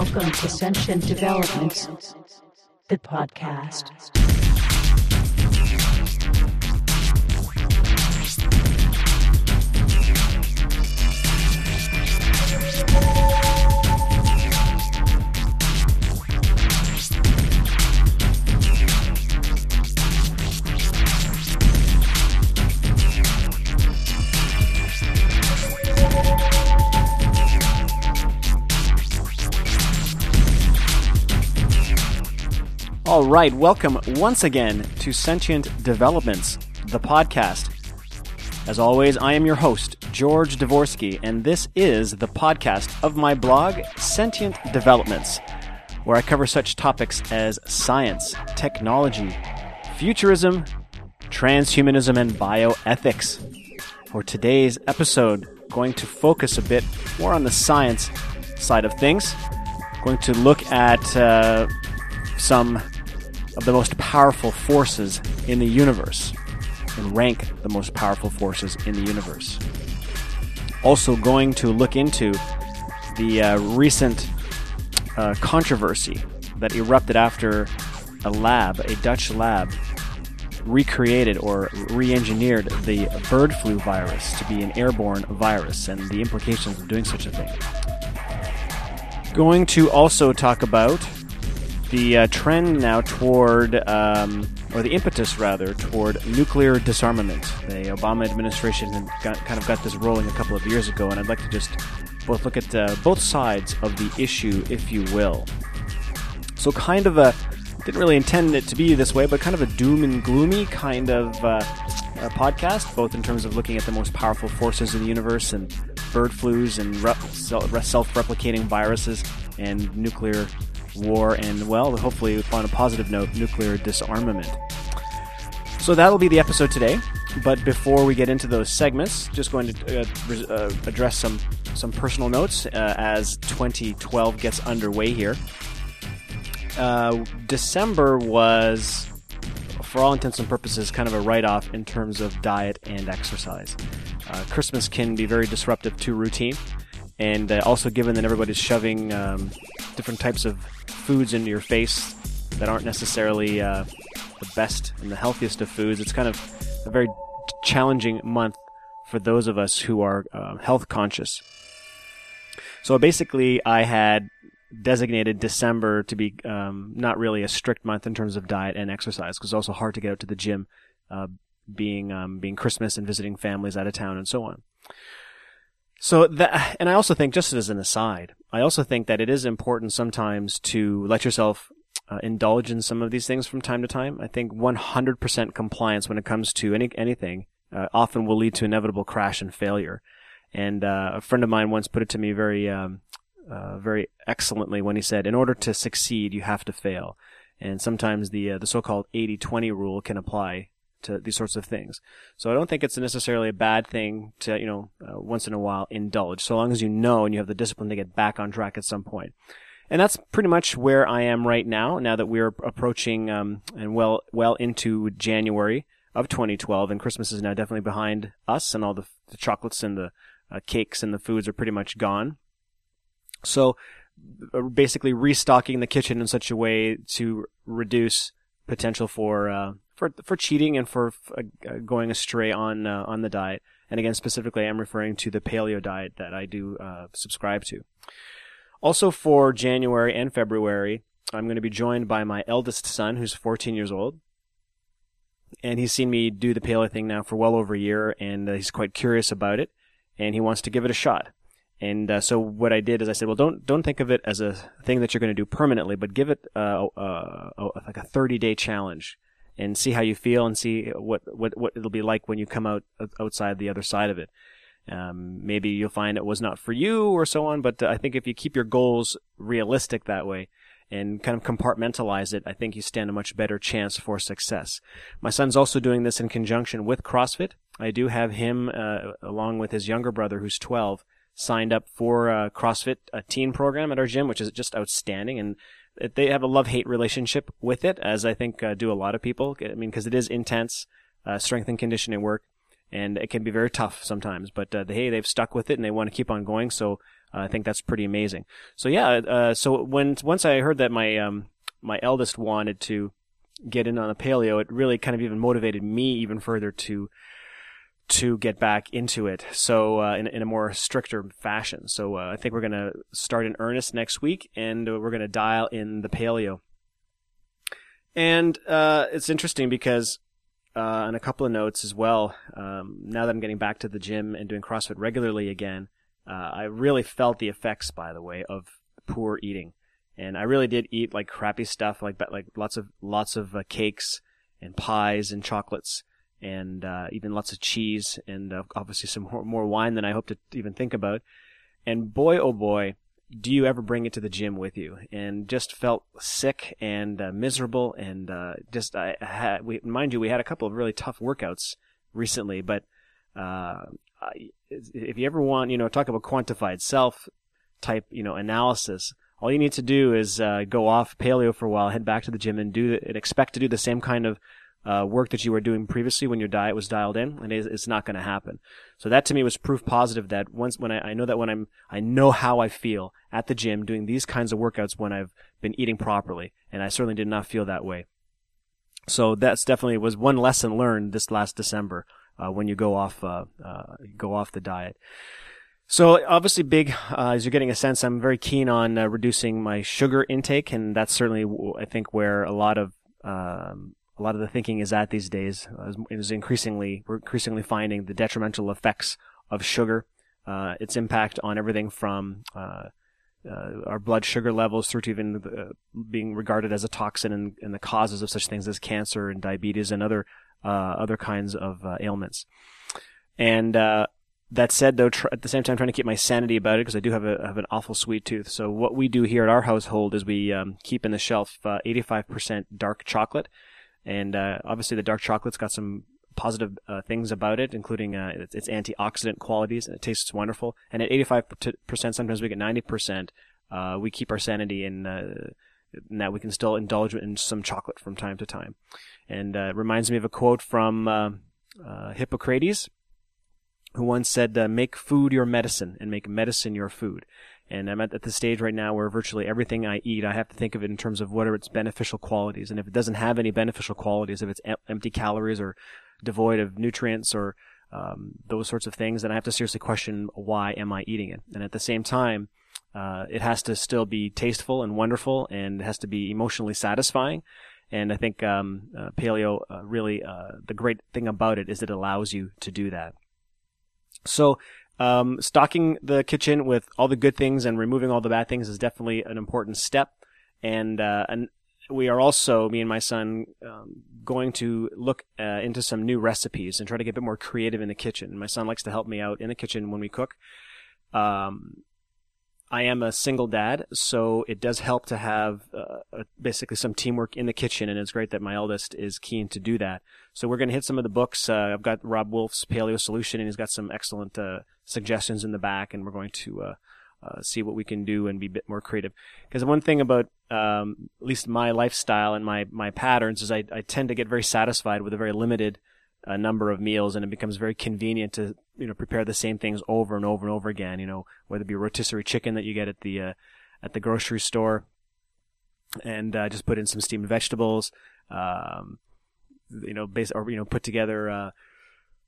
Welcome to Sentient Developments, the podcast. All right, welcome once again to Sentient Developments, the podcast. As always, I am your host, George Dvorsky, and this is the podcast of my blog, Sentient Developments, where I cover such topics as science, technology, futurism, transhumanism, and bioethics. For today's episode, going to focus a bit more on the science side of things. Going to look at uh, some of the most powerful forces in the universe and rank the most powerful forces in the universe. Also, going to look into the uh, recent uh, controversy that erupted after a lab, a Dutch lab, recreated or re engineered the bird flu virus to be an airborne virus and the implications of doing such a thing. Going to also talk about the uh, trend now toward, um, or the impetus rather, toward nuclear disarmament. The Obama administration got, kind of got this rolling a couple of years ago, and I'd like to just both look at uh, both sides of the issue, if you will. So, kind of a didn't really intend it to be this way, but kind of a doom and gloomy kind of uh, podcast, both in terms of looking at the most powerful forces in the universe and bird flus and re- self-replicating viruses and nuclear war and, well, hopefully on a positive note, nuclear disarmament. So that'll be the episode today. But before we get into those segments, just going to uh, uh, address some some personal notes uh, as 2012 gets underway here. Uh, December was, for all intents and purposes, kind of a write off in terms of diet and exercise. Uh, Christmas can be very disruptive to routine, and uh, also given that everybody's shoving um, different types of foods into your face that aren't necessarily uh, the best and the healthiest of foods. It's kind of a very challenging month for those of us who are uh, health conscious. So basically, I had designated December to be um, not really a strict month in terms of diet and exercise because it's also hard to get out to the gym, uh, being um, being Christmas and visiting families out of town and so on. So that, and I also think, just as an aside, I also think that it is important sometimes to let yourself uh, indulge in some of these things from time to time. I think 100% compliance when it comes to any anything uh, often will lead to inevitable crash and failure. And uh, a friend of mine once put it to me very, um, uh, very excellently when he said, "In order to succeed, you have to fail." And sometimes the uh, the so-called 80-20 rule can apply to these sorts of things. So I don't think it's necessarily a bad thing to, you know, uh, once in a while indulge, so long as you know and you have the discipline to get back on track at some point. And that's pretty much where I am right now, now that we're approaching, um, and well, well into January of 2012, and Christmas is now definitely behind us, and all the, the chocolates and the uh, cakes and the foods are pretty much gone. So, uh, basically restocking the kitchen in such a way to reduce potential for uh, for for cheating and for uh, going astray on uh, on the diet. And again, specifically, I'm referring to the paleo diet that I do uh, subscribe to. Also, for January and February, I'm going to be joined by my eldest son, who's 14 years old. And he's seen me do the paleo thing now for well over a year, and uh, he's quite curious about it, and he wants to give it a shot. And uh, so what I did is I said, well, don't don't think of it as a thing that you're going to do permanently, but give it uh, uh, like a 30 day challenge and see how you feel and see what, what, what it'll be like when you come out outside the other side of it. Um, maybe you'll find it was not for you or so on, but I think if you keep your goals realistic that way and kind of compartmentalize it, I think you stand a much better chance for success. My son's also doing this in conjunction with CrossFit. I do have him, uh, along with his younger brother who's 12, signed up for a CrossFit a teen program at our gym, which is just outstanding. And they have a love hate relationship with it, as I think uh, do a lot of people. I mean, because it is intense uh, strength and conditioning work, and it can be very tough sometimes. But uh, hey, they've stuck with it and they want to keep on going. So Uh, I think that's pretty amazing. So yeah, uh, so when once I heard that my um, my eldest wanted to get in on the paleo, it really kind of even motivated me even further to to get back into it. So uh, in, in a more stricter fashion. So uh, I think we're going to start in earnest next week, and we're going to dial in the paleo. And uh, it's interesting because uh, on a couple of notes as well. Um, now that I'm getting back to the gym and doing CrossFit regularly again, uh, I really felt the effects, by the way, of poor eating. And I really did eat like crappy stuff, like like lots of lots of uh, cakes and pies and chocolates, and uh, even lots of cheese, and uh, obviously some more, more wine than I hope to even think about. And boy, oh boy, do you ever bring it to the gym with you? And just felt sick and uh, miserable, and uh, just I had, we, mind you, we had a couple of really tough workouts recently, but uh, if you ever want, you know, talk about quantified self type, you know, analysis, all you need to do is uh, go off paleo for a while, head back to the gym, and do and expect to do the same kind of uh, work that you were doing previously when your diet was dialed in, and it's not going to happen. So that to me was proof positive that once when I, I know that when I'm I know how I feel at the gym doing these kinds of workouts when I've been eating properly, and I certainly did not feel that way. So that's definitely was one lesson learned this last December uh, when you go off uh, uh go off the diet. So obviously, big uh, as you're getting a sense, I'm very keen on uh, reducing my sugar intake, and that's certainly I think where a lot of um, a lot of the thinking is at these days is increasingly we're increasingly finding the detrimental effects of sugar, uh, its impact on everything from uh, uh our blood sugar levels through to even uh, being regarded as a toxin and, and, the causes of such things as cancer and diabetes and other other kinds of ailments. And that said, though, tr- at the same time, trying to keep my sanity about it because I do have, a, have an awful sweet tooth. So what we do here at our household is we um, keep in the shelf 85% dark chocolate and uh, obviously, the dark chocolate's got some positive uh, things about it, including uh, its, its, antioxidant qualities, and it tastes wonderful. And at 85%, sometimes we get 90%, uh, we keep our sanity in, uh, in, that we can still indulge in some chocolate from time to time. And uh, it reminds me of a quote from Hippocrates, who once said, Make food your medicine and make medicine your food. And I'm at, the stage right now where virtually everything I eat, I have to think of it in terms of what are its beneficial qualities. And if it doesn't have any beneficial qualities, if it's em- empty calories or devoid of nutrients or um, those sorts of things, then I have to seriously question why am I eating it. And at the same time, uh, it has to still be tasteful and wonderful, and it has to be emotionally satisfying. And I think um, uh, paleo uh, really uh, the great thing about it is it allows you to do that. So um, stocking the kitchen with all the good things and removing all the bad things is definitely an important step. And, uh, and we are also, me and my son, um, going to look uh, into some new recipes and try to get a bit more creative in the kitchen. My son likes to help me out in the kitchen when we cook. Um, I am a single dad, so it does help to have uh, basically some teamwork in the kitchen, and it's great that my eldest is keen to do that. So we're going to hit some of the books. Uh, I've got Robb Wolf's Paleo Solution, and he's got some excellent uh, suggestions in the back, and we're going to uh, uh, see what we can do and be a bit more creative. Because one thing about um, at least my lifestyle and my my patterns is I, I tend to get very satisfied with a very limited uh, number of meals, and it becomes very convenient to you know prepare the same things over and over and over again. You know whether it be rotisserie chicken that you get at the uh, at the grocery store, and uh, just put in some steamed vegetables. Um, you know, base or you know, put together uh,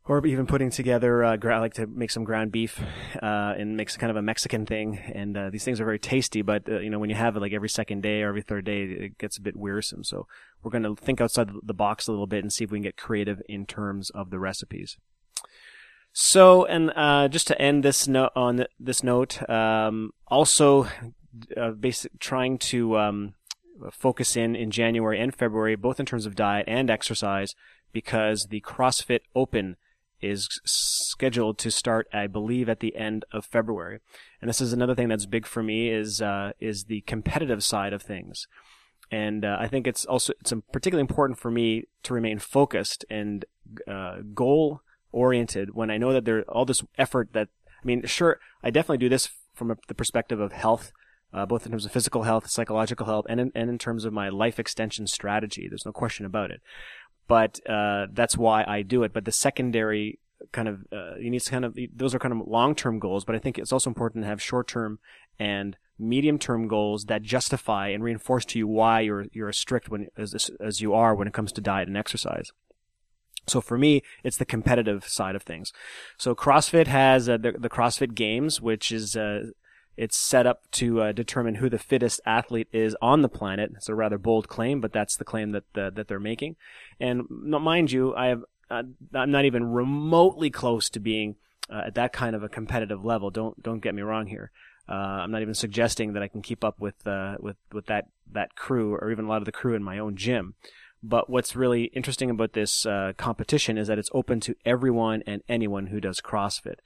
or even putting together. Uh, I like to make some ground beef uh, and make some kind of a Mexican thing. And uh, these things are very tasty, but uh, you know when you have it like every second day or every third day, it gets a bit wearisome. So we're going to think outside the box a little bit and see if we can get creative in terms of the recipes. So, and uh, just to end this note on this note, um, also uh, basic trying to um, focus in in January and February, both in terms of diet and exercise, because the CrossFit Open is scheduled to start, I believe, at the end of February. And this is another thing that's big for me is uh, is the competitive side of things. And uh, I think it's also it's particularly important for me to remain focused and uh, goal oriented when I know that there all this effort that I mean, sure, I definitely do this from a, the perspective of health. Uh, both in terms of physical health, psychological health, and in, and in terms of my life extension strategy. There's no question about it but uh, that's why I do it. But the secondary kind of uh, you need to kind of those are kind of long term goals, but I think it's also important to have short term and medium term goals that justify and reinforce to you why you're you're as strict when as as you are when it comes to diet and exercise. So for me, it's the competitive side of things. So CrossFit has uh, the, the CrossFit Games, which is uh, it's set up to uh, determine who the fittest athlete is on the planet. It's a rather bold claim, but that's the claim that uh, that they're making. And mind you, I have uh, I'm not even remotely close to being uh, at that kind of a competitive level. Don't don't get me wrong here. I'm not even suggesting that I can keep up with with with that that crew or even a lot of the crew in my own gym. But what's really interesting about this uh, competition is that it's open to everyone and anyone who does CrossFit.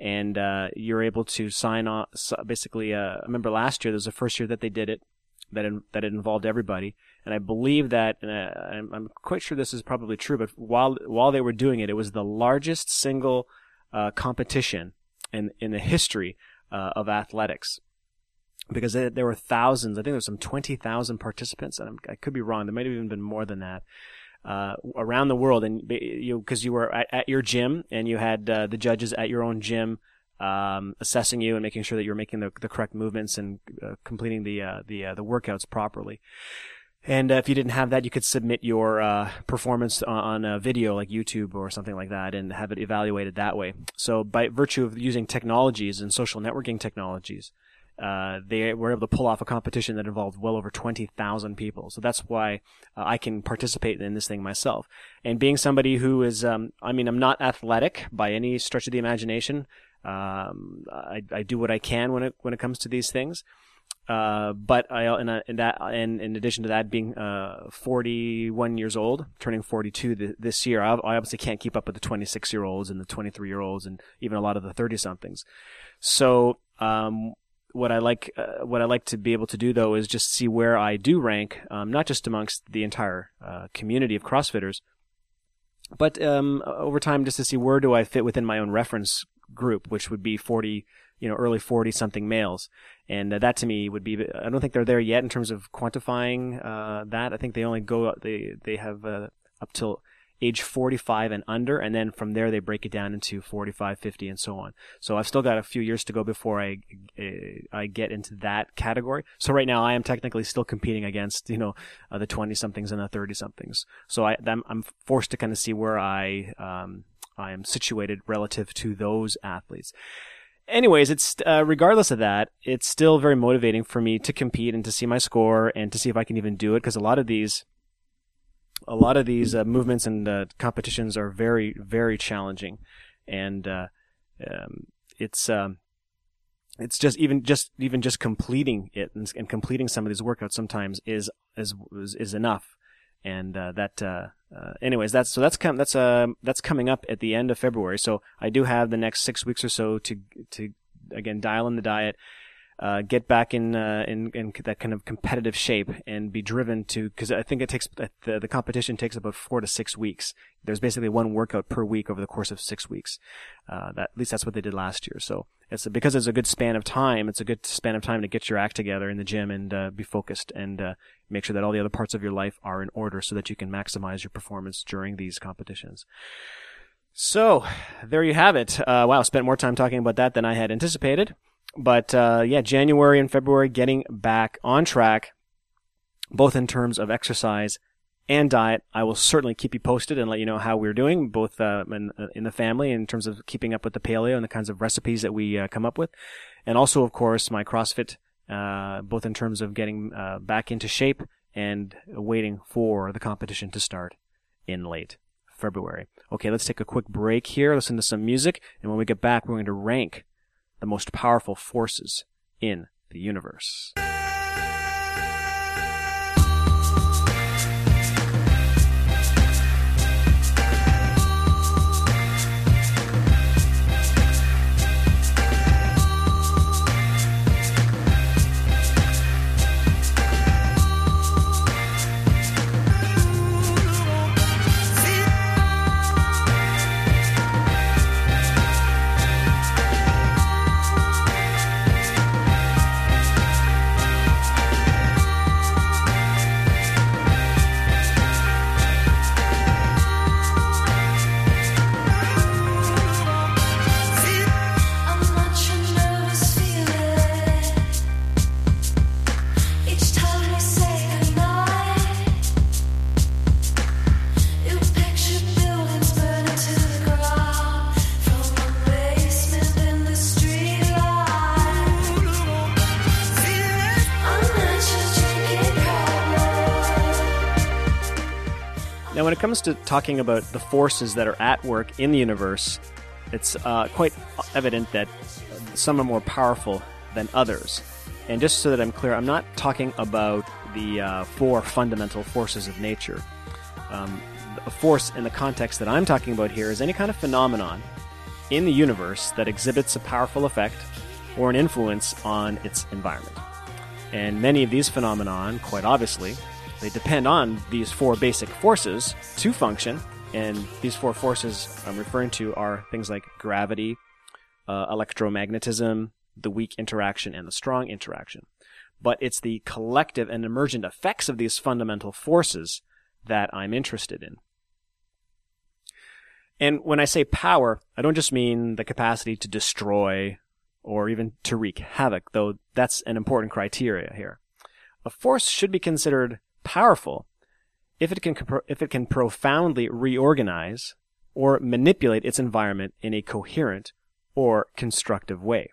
And uh, you're able to sign on. Basically, uh, I remember last year there was the first year that they did it, that in, that it involved everybody. And I believe that, and I, I'm, I'm quite sure this is probably true. But while while they were doing it, it was the largest single uh, competition in in the history uh, of athletics because there were thousands. I think there was some 20,000 participants. And i could be wrong. There might have even been more than that. Uh, around the world, and you because you were at, at, your gym and you had uh, the judges at your own gym um, assessing you and making sure that you're making the, the correct movements and uh, completing the uh, the uh, the workouts properly. And uh, if you didn't have that, you could submit your performance on, on a video like YouTube or something like that and have it evaluated that way. So by virtue of using technologies and social networking technologies, uh, they were able to pull off a competition that involved well over 20,000 people. So that's why uh, I can participate in this thing myself. And being somebody who is, um, I mean, I'm not athletic by any stretch of the imagination. Um, I, I, do what I can when it when it comes to these things. Uh, but I and that and in addition to that, being uh, 41 years old, turning 42 th- this year, I, I obviously can't keep up with the 26 year olds and the 23 year olds and even a lot of the 30 somethings. So um, what I like, uh, what I like to be able to do though is just see where I do rank, um, not just amongst the entire uh, community of CrossFitters, but um, over time just to see where do I fit within my own reference group, which would be 40, you know, early 40 something males. And uh, that to me would be, I don't think they're there yet in terms of quantifying uh, that. I think they only go, they, they have uh, up till age 45 and under, and then from there they break it down into 45, 50, and so on. So I've still got a few years to go before I I get into that category. So right now I am technically still competing against you know uh, the 20 somethings and the 30 somethings. So I I'm, I'm forced to kind of see where I um, I am situated relative to those athletes anyways, it's uh, regardless of that, it's still very motivating for me to compete and to see my score and to see if I can even do it because a lot of these a lot of these uh, movements and uh, competitions are very, very challenging, and uh, um, it's um, it's just even just even just completing it and, and, completing some of these workouts sometimes is is is, enough, and uh, that. Uh, uh, anyways, that's so that's com- that's uh that's coming up at the end of February. So I do have the next six weeks or so to to again dial in the diet uh, get back in, uh, in in that kind of competitive shape and be driven to because I think it takes the the competition takes about four to six weeks. There's basically one workout per week over the course of six weeks. Uh, that at least that's what they did last year. So it's because it's a good span of time. It's a good span of time to get your act together in the gym and uh, be focused and uh, make sure that all the other parts of your life are in order so that you can maximize your performance during these competitions. So there you have it. Uh, wow, spent more time talking about that than I had anticipated but uh, yeah, January and February getting back on track, both in terms of exercise and diet. I will certainly keep you posted and let you know how we're doing, both uh, in, uh, in, the family in terms of keeping up with the paleo and the kinds of recipes that we uh, come up with, and also, of course, my CrossFit, uh, both in terms of getting uh, back into shape and waiting for the competition to start in late February. Okay, let's take a quick break here, listen to some music, and when we get back, we're going to rank the most powerful forces in the universe. Comes to talking about the forces that are at work in the universe, it's uh, quite evident that some are more powerful than others. And just so that I'm clear, I'm not talking about the uh, four fundamental forces of nature. Um, a force in the context that I'm talking about here is any kind of phenomenon in the universe that exhibits a powerful effect or an influence on its environment. And many of these phenomenon, quite obviously, they depend on these four basic forces to function. And these four forces I'm referring to are things like gravity, uh, electromagnetism, the weak interaction, and the strong interaction. But it's the collective and emergent effects of these fundamental forces that I'm interested in. And when I say power, I don't just mean the capacity to destroy or even to wreak havoc, though that's an important criteria here. A force should be considered powerful if it can if it can profoundly reorganize or manipulate its environment in a coherent or constructive way.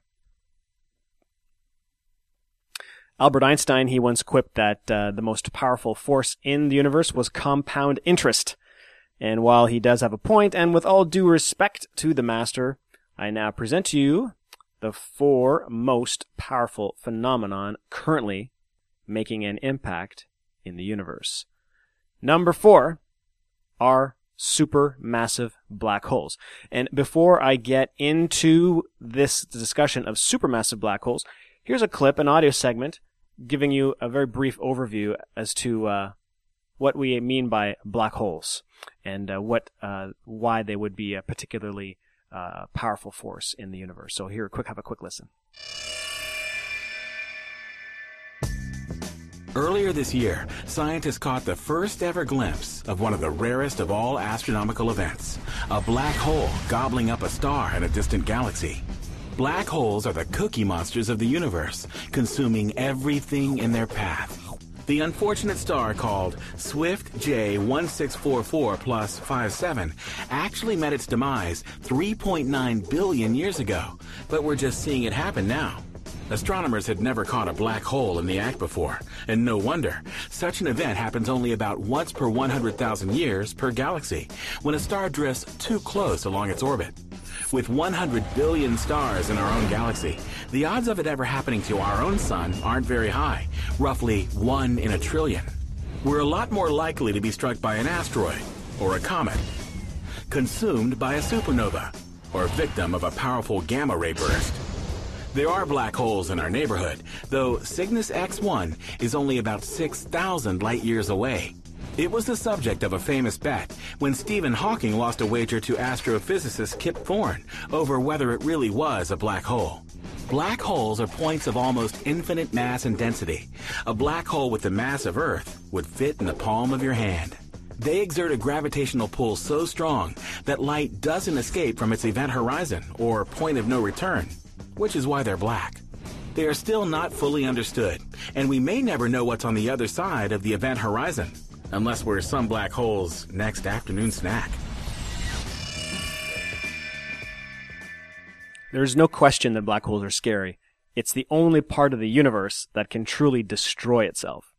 Albert Einstein, he once quipped that uh, the most powerful force in the universe was compound interest. And while he does have a point, and with all due respect to the master, I now present to you the four most powerful phenomenon currently making an impact in the universe. Number four are supermassive black holes. And before I get into this discussion of supermassive black holes, here's a clip, an audio segment, giving you a very brief overview as to uh, what we mean by black holes and uh, what uh, why they would be a particularly uh, powerful force in the universe. So here, quick, have a quick listen. Earlier this year, scientists caught the first ever glimpse of one of the rarest of all astronomical events a black hole gobbling up a star in a distant galaxy. Black holes are the cookie monsters of the universe, consuming everything in their path. The unfortunate star called Swift J1644 plus 57 actually met its demise 3.9 billion years ago, but we're just seeing it happen now. Astronomers had never caught a black hole in the act before, and no wonder. Such an event happens only about once per 100,000 years per galaxy, when a star drifts too close along its orbit. With 100 billion stars in our own galaxy, the odds of it ever happening to our own sun aren't very high, roughly 1 in a trillion. We're a lot more likely to be struck by an asteroid, or a comet, consumed by a supernova, or victim of a powerful gamma ray burst. There are black holes in our neighborhood, though Cygnus X1 is only about 6,000 light years away. It was the subject of a famous bet when Stephen Hawking lost a wager to astrophysicist Kip Thorne over whether it really was a black hole. Black holes are points of almost infinite mass and density. A black hole with the mass of Earth would fit in the palm of your hand. They exert a gravitational pull so strong that light doesn't escape from its event horizon or point of no return which is why they're black. They are still not fully understood, and we may never know what's on the other side of the event horizon, unless we're some black hole's next afternoon snack. There's no question that black holes are scary. It's the only part of the universe that can truly destroy itself.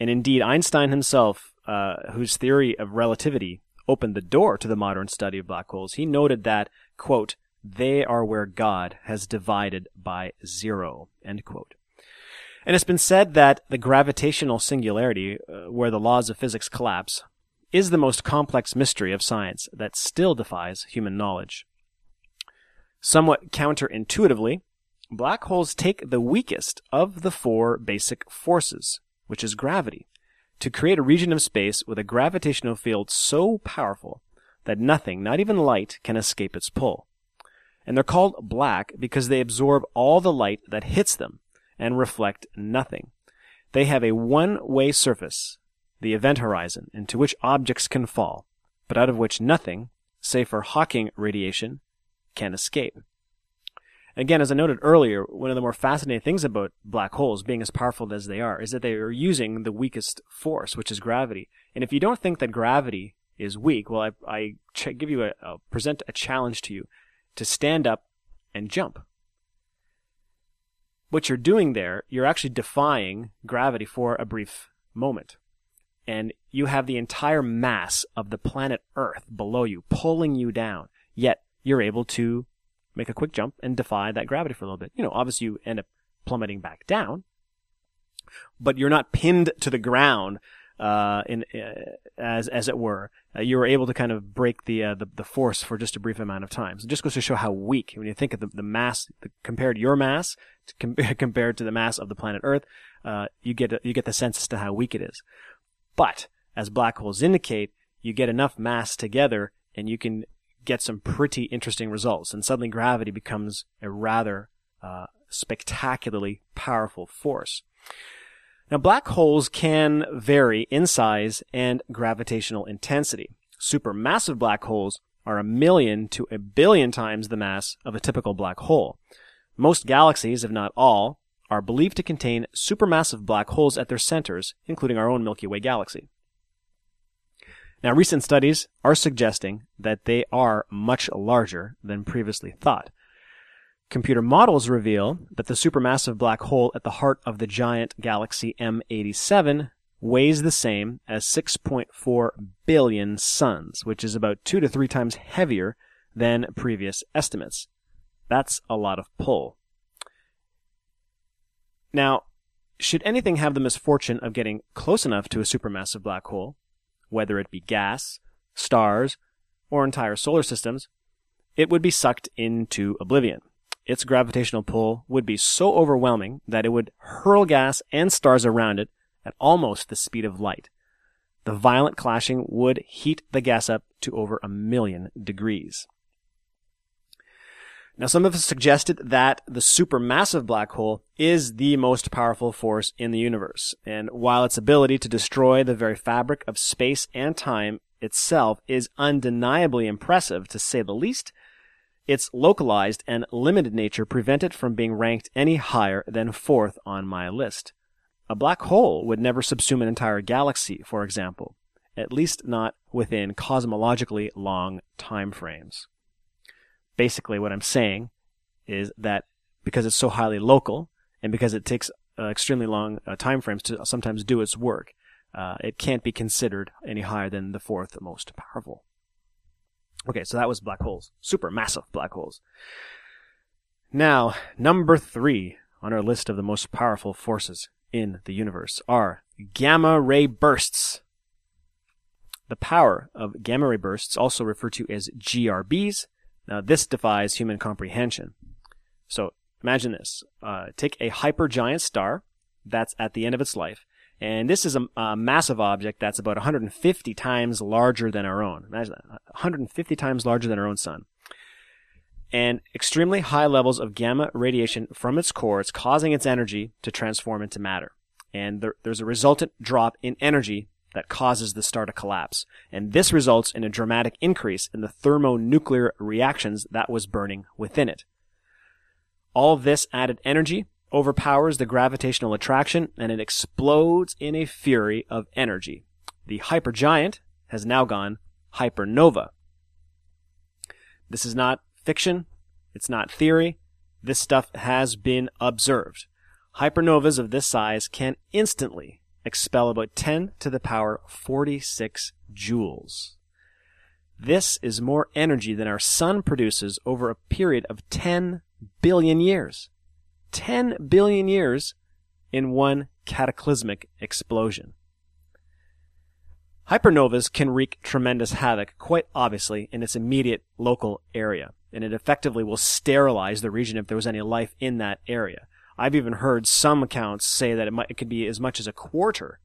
And indeed, Einstein himself, uh, whose theory of relativity opened the door to the modern study of black holes, he noted that, quote, they are where God has divided by zero. End quote. And it's been said that the gravitational singularity, uh, where the laws of physics collapse, is the most complex mystery of science that still defies human knowledge. Somewhat counterintuitively, black holes take the weakest of the four basic forces, which is gravity, to create a region of space with a gravitational field so powerful that nothing, not even light, can escape its pull and they're called black because they absorb all the light that hits them and reflect nothing. They have a one-way surface, the event horizon, into which objects can fall, but out of which nothing, save for Hawking radiation, can escape. Again, as I noted earlier, one of the more fascinating things about black holes, being as powerful as they are, is that they are using the weakest force, which is gravity. And if you don't think that gravity is weak, well, I, I ch- give you a, a present a challenge to you to stand up and jump. What you're doing there, you're actually defying gravity for a brief moment. and you have the entire mass of the planet Earth below you, pulling you down. Yet you're able to make a quick jump and defy that gravity for a little bit. You know, obviously you end up plummeting back down, but you're not pinned to the ground uh, in uh, as as it were. Uh, you were able to kind of break the, uh, the the force for just a brief amount of time. So it just goes to show how weak when you think of the, the mass the, compared your mass to com- compared to the mass of the planet Earth, uh, you get you get the sense as to how weak it is. But as black holes indicate, you get enough mass together and you can get some pretty interesting results. And suddenly gravity becomes a rather uh, spectacularly powerful force. Now, black holes can vary in size and gravitational intensity. Supermassive black holes are a million to a billion times the mass of a typical black hole. Most galaxies, if not all, are believed to contain supermassive black holes at their centers, including our own Milky Way galaxy. Now, recent studies are suggesting that they are much larger than previously thought. Computer models reveal that the supermassive black hole at the heart of the giant galaxy M87 weighs the same as 6.4 billion suns, which is about two to three times heavier than previous estimates. That's a lot of pull. Now, should anything have the misfortune of getting close enough to a supermassive black hole, whether it be gas, stars, or entire solar systems, it would be sucked into oblivion its gravitational pull would be so overwhelming that it would hurl gas and stars around it at almost the speed of light. The violent clashing would heat the gas up to over a million degrees. Now, some have suggested that the supermassive black hole is the most powerful force in the universe, and while its ability to destroy the very fabric of space and time itself is undeniably impressive, to say the least, its localized and limited nature prevent it from being ranked any higher than fourth on my list. A black hole would never subsume an entire galaxy, for example, at least not within cosmologically long time frames. Basically, what I'm saying is that because it's so highly local and because it takes uh, extremely long uh, time frames to sometimes do its work, uh, it can't be considered any higher than the fourth most powerful. Okay, so that was black holes. Super massive black holes. Now, number three on our list of the most powerful forces in the universe are gamma ray bursts. The power of gamma ray bursts, also referred to as GRBs, now this defies human comprehension. So imagine this. Uh, take a hypergiant star that's at the end of its life and this is a, a, massive object that's about 150 times larger than our own. Imagine that. 150 times larger than our own sun. And extremely high levels of gamma radiation from its core is causing its energy to transform into matter. And there, there's a resultant drop in energy that causes the star to collapse. And this results in a dramatic increase in the thermonuclear reactions that was burning within it. All this added energy overpowers the gravitational attraction and it explodes in a fury of energy. The hypergiant has now gone hypernova. This is not fiction. It's not theory. This stuff has been observed. Hypernovas of this size can instantly expel about 10 to the power 46 joules. This is more energy than our sun produces over a period of 10 billion years. 10 billion years in one cataclysmic explosion. Hypernovas can wreak tremendous havoc, quite obviously, in its immediate local area, and it effectively will sterilize the region if there was any life in that area. I've even heard some accounts say that it, might, it could be as much as a quarter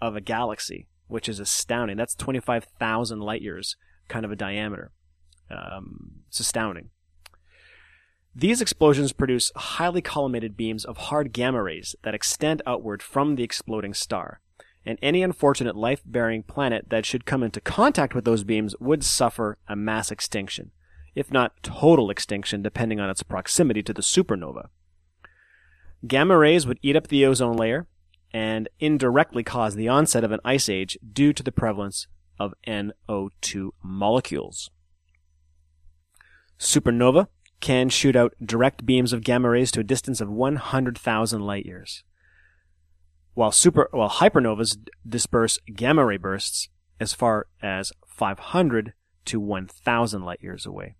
of a galaxy, which is astounding. That's 25,000 light years kind of a diameter. Um, it's astounding. These explosions produce highly collimated beams of hard gamma rays that extend outward from the exploding star. And any unfortunate life bearing planet that should come into contact with those beams would suffer a mass extinction, if not total extinction, depending on its proximity to the supernova. Gamma rays would eat up the ozone layer and indirectly cause the onset of an ice age due to the prevalence of NO2 molecules. Supernova can shoot out direct beams of gamma rays to a distance of 100,000 light years. while super while hypernovas disperse gamma ray bursts as far as 500 to 1000 light years away.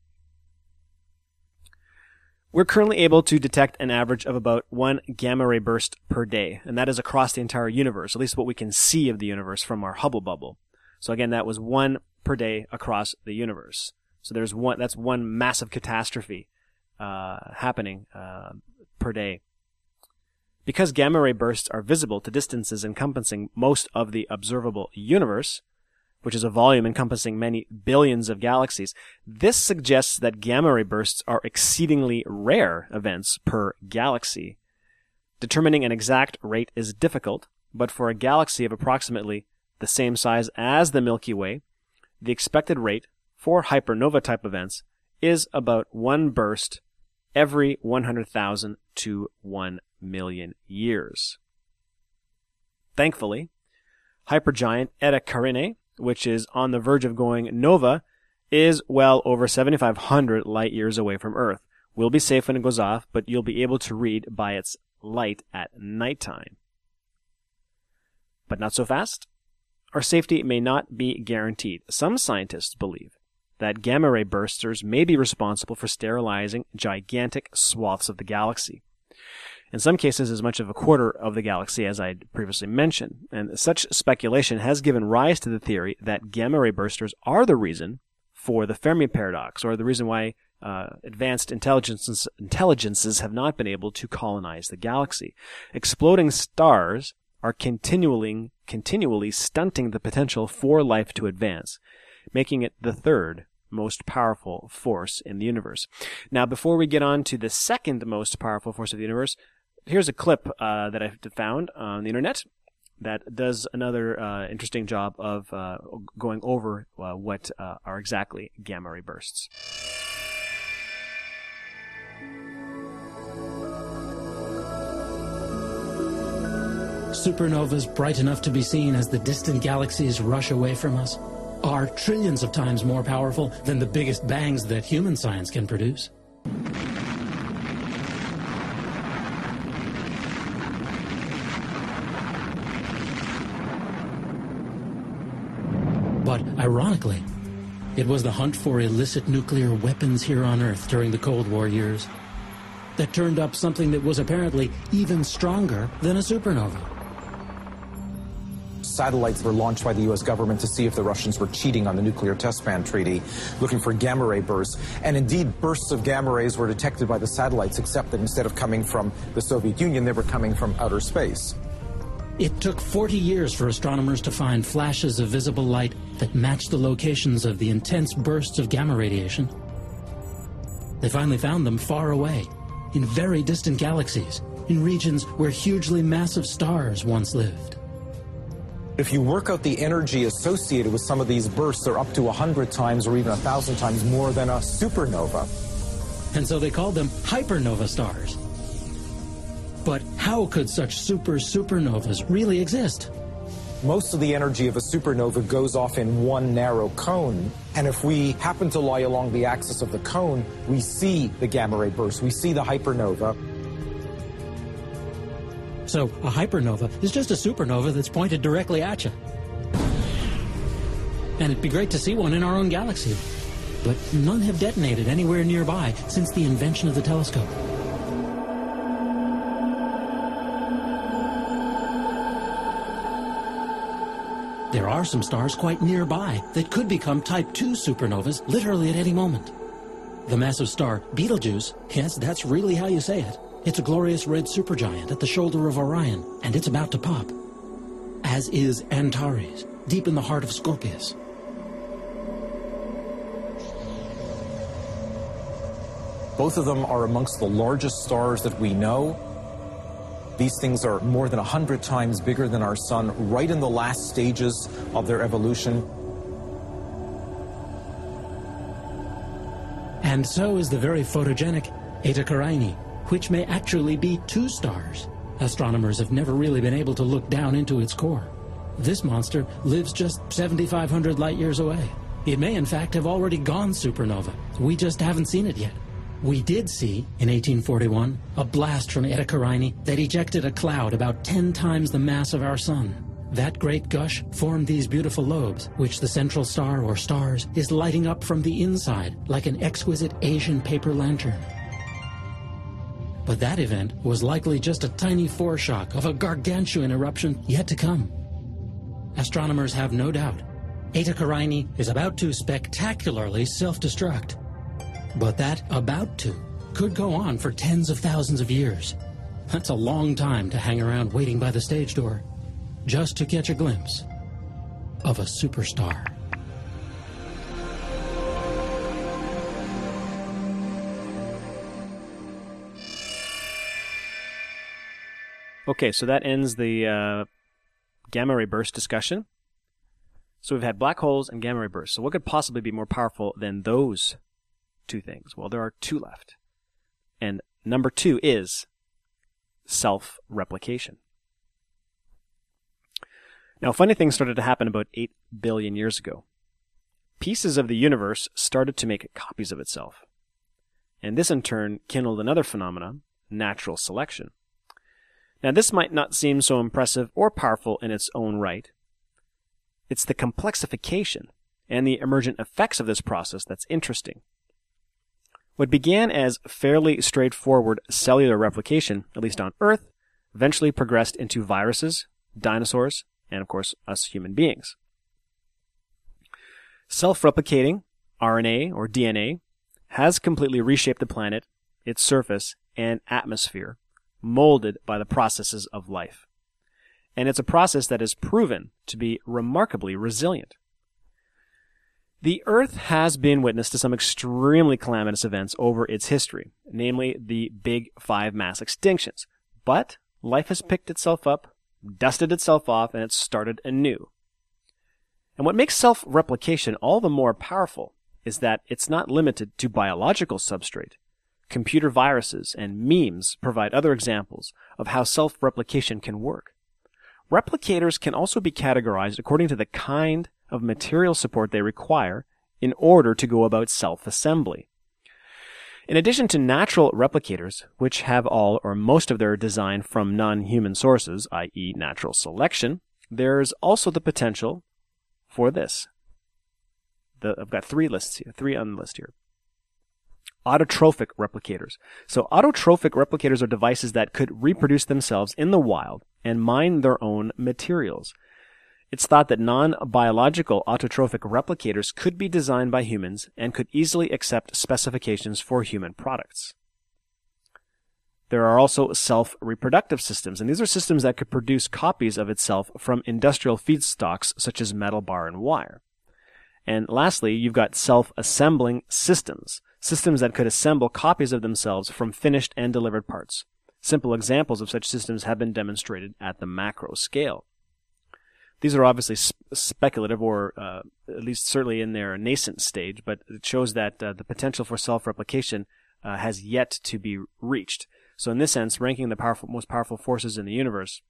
We're currently able to detect an average of about one gamma ray burst per day, and that is across the entire universe, at least what we can see of the universe from our Hubble bubble. So again, that was one per day across the universe. So there's one, that's one massive catastrophe, uh, happening, uh, per day. Because gamma ray bursts are visible to distances encompassing most of the observable universe, which is a volume encompassing many billions of galaxies, this suggests that gamma ray bursts are exceedingly rare events per galaxy. Determining an exact rate is difficult, but for a galaxy of approximately the same size as the Milky Way, the expected rate for hypernova type events is about one burst every 100,000 to 1 million years. Thankfully, hypergiant Eta Carinae, which is on the verge of going nova, is well over 7,500 light years away from Earth. We'll be safe when it goes off, but you'll be able to read by its light at nighttime. But not so fast. Our safety may not be guaranteed. Some scientists believe that gamma ray bursters may be responsible for sterilizing gigantic swaths of the galaxy in some cases as much of a quarter of the galaxy, as I previously mentioned. And such speculation has given rise to the theory that gamma ray bursters are the reason for the Fermi paradox, or the reason why uh, advanced intelligences, intelligences have not been able to colonize the galaxy. Exploding stars are continually, continually stunting the potential for life to advance, making it the third most powerful force in the universe. Now, before we get on to the second most powerful force of the universe, here's a clip uh, that I found on the internet that does another uh, interesting job of uh, going over uh, what uh, are exactly gamma ray bursts. Supernovas bright enough to be seen as the distant galaxies rush away from us are trillions of times more powerful than the biggest bangs that human science can produce. But ironically, it was the hunt for illicit nuclear weapons here on Earth during the Cold War years that turned up something that was apparently even stronger than a supernova. Satellites were launched by the U.S. government to see if the Russians were cheating on the nuclear test ban treaty, looking for gamma ray bursts. And indeed, bursts of gamma rays were detected by the satellites, except that instead of coming from the Soviet Union, they were coming from outer space. It took 40 years for astronomers to find flashes of visible light that matched the locations of the intense bursts of gamma radiation. They finally found them far away, in very distant galaxies, in regions where hugely massive stars once lived. If you work out the energy associated with some of these bursts, they're up to 100 times or even 1,000 times more than a supernova. And so they called them hypernova stars. But how could such super supernovas really exist? Most of the energy of a supernova goes off in one narrow cone. And if we happen to lie along the axis of the cone, we see the gamma ray burst, we see the hypernova. So a hypernova is just a supernova that's pointed directly at you. And it'd be great to see one in our own galaxy. But none have detonated anywhere nearby since the invention of the telescope. There are some stars quite nearby that could become Type 2 supernovas literally at any moment. The massive star Betelgeuse, yes, that's really how you say it. It's a glorious red supergiant at the shoulder of Orion, and it's about to pop. As is Antares, deep in the heart of Scorpius. Both of them are amongst the largest stars that we know. These things are more than 100 times bigger than our sun, right in the last stages of their evolution. And so is the very photogenic Eta Carinae, which may actually be two stars. Astronomers have never really been able to look down into its core. This monster lives just 7,500 light years away. It may, in fact, have already gone supernova. We just haven't seen it yet. We did see, in 1841, a blast from Eta Carinae that ejected a cloud about 10 times the mass of our sun. That great gush formed these beautiful lobes, which the central star or stars is lighting up from the inside like an exquisite Asian paper lantern. But that event was likely just a tiny foreshock of a gargantuan eruption yet to come. Astronomers have no doubt. Eta Carinae is about to spectacularly self-destruct. But that about to could go on for tens of thousands of years. That's a long time to hang around waiting by the stage door just to catch a glimpse of a superstar. Okay, so that ends the uh, gamma ray burst discussion. So we've had black holes and gamma ray bursts. So what could possibly be more powerful than those two things? Well, there are two left. And number two is self replication. Now, funny things started to happen about 8 billion years ago. Pieces of the universe started to make copies of itself. And this in turn kindled another phenomenon, natural selection. Now, this might not seem so impressive or powerful in its own right. It's the complexification and the emergent effects of this process that's interesting. What began as fairly straightforward cellular replication, at least on Earth, eventually progressed into viruses, dinosaurs, and of course, us human beings. Self-replicating RNA or DNA has completely reshaped the planet, its surface, and atmosphere, molded by the processes of life. And it's a process that is proven to be remarkably resilient. The Earth has been witness to some extremely calamitous events over its history, namely the big five mass extinctions. But life has picked itself up, dusted itself off, and it started anew. And what makes self-replication all the more powerful is that it's not limited to biological substrate. Computer viruses and memes provide other examples of how self-replication can work. Replicators can also be categorized according to the kind of material support they require in order to go about self-assembly. In addition to natural replicators, which have all or most of their design from non-human sources, i.e. natural selection, there's also the potential for this. The, I've got three lists here, three on the list here. Autotrophic replicators. So autotrophic replicators are devices that could reproduce themselves in the wild and mine their own materials. It's thought that non-biological autotrophic replicators could be designed by humans and could easily accept specifications for human products. There are also self-reproductive systems, and these are systems that could produce copies of itself from industrial feedstocks such as metal bar and wire. And lastly, you've got self-assembling systems, systems that could assemble copies of themselves from finished and delivered parts. Simple examples of such systems have been demonstrated at the macro scale. These are obviously sp- speculative, or uh, at least certainly in their nascent stage, but it shows that uh, the potential for self-replication uh, has yet to be reached. So, in this sense, ranking the powerful, most powerful forces in the universe,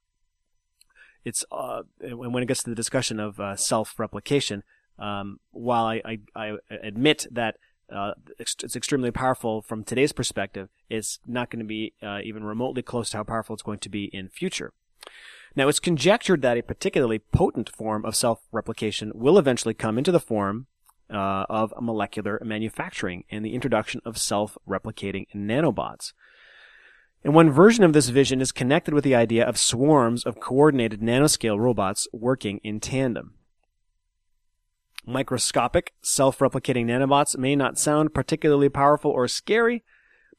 it's uh, when it gets to the discussion of uh, self-replication. Um, while I, I, I, admit that uh, it's extremely powerful from today's perspective, it's not going to be even remotely close to how powerful it's going to be in future. Now, it's conjectured that a particularly potent form of self-replication will eventually come into the form uh, of molecular manufacturing and the introduction of self-replicating nanobots. And one version of this vision is connected with the idea of swarms of coordinated nanoscale robots working in tandem. Microscopic, self-replicating nanobots may not sound particularly powerful or scary,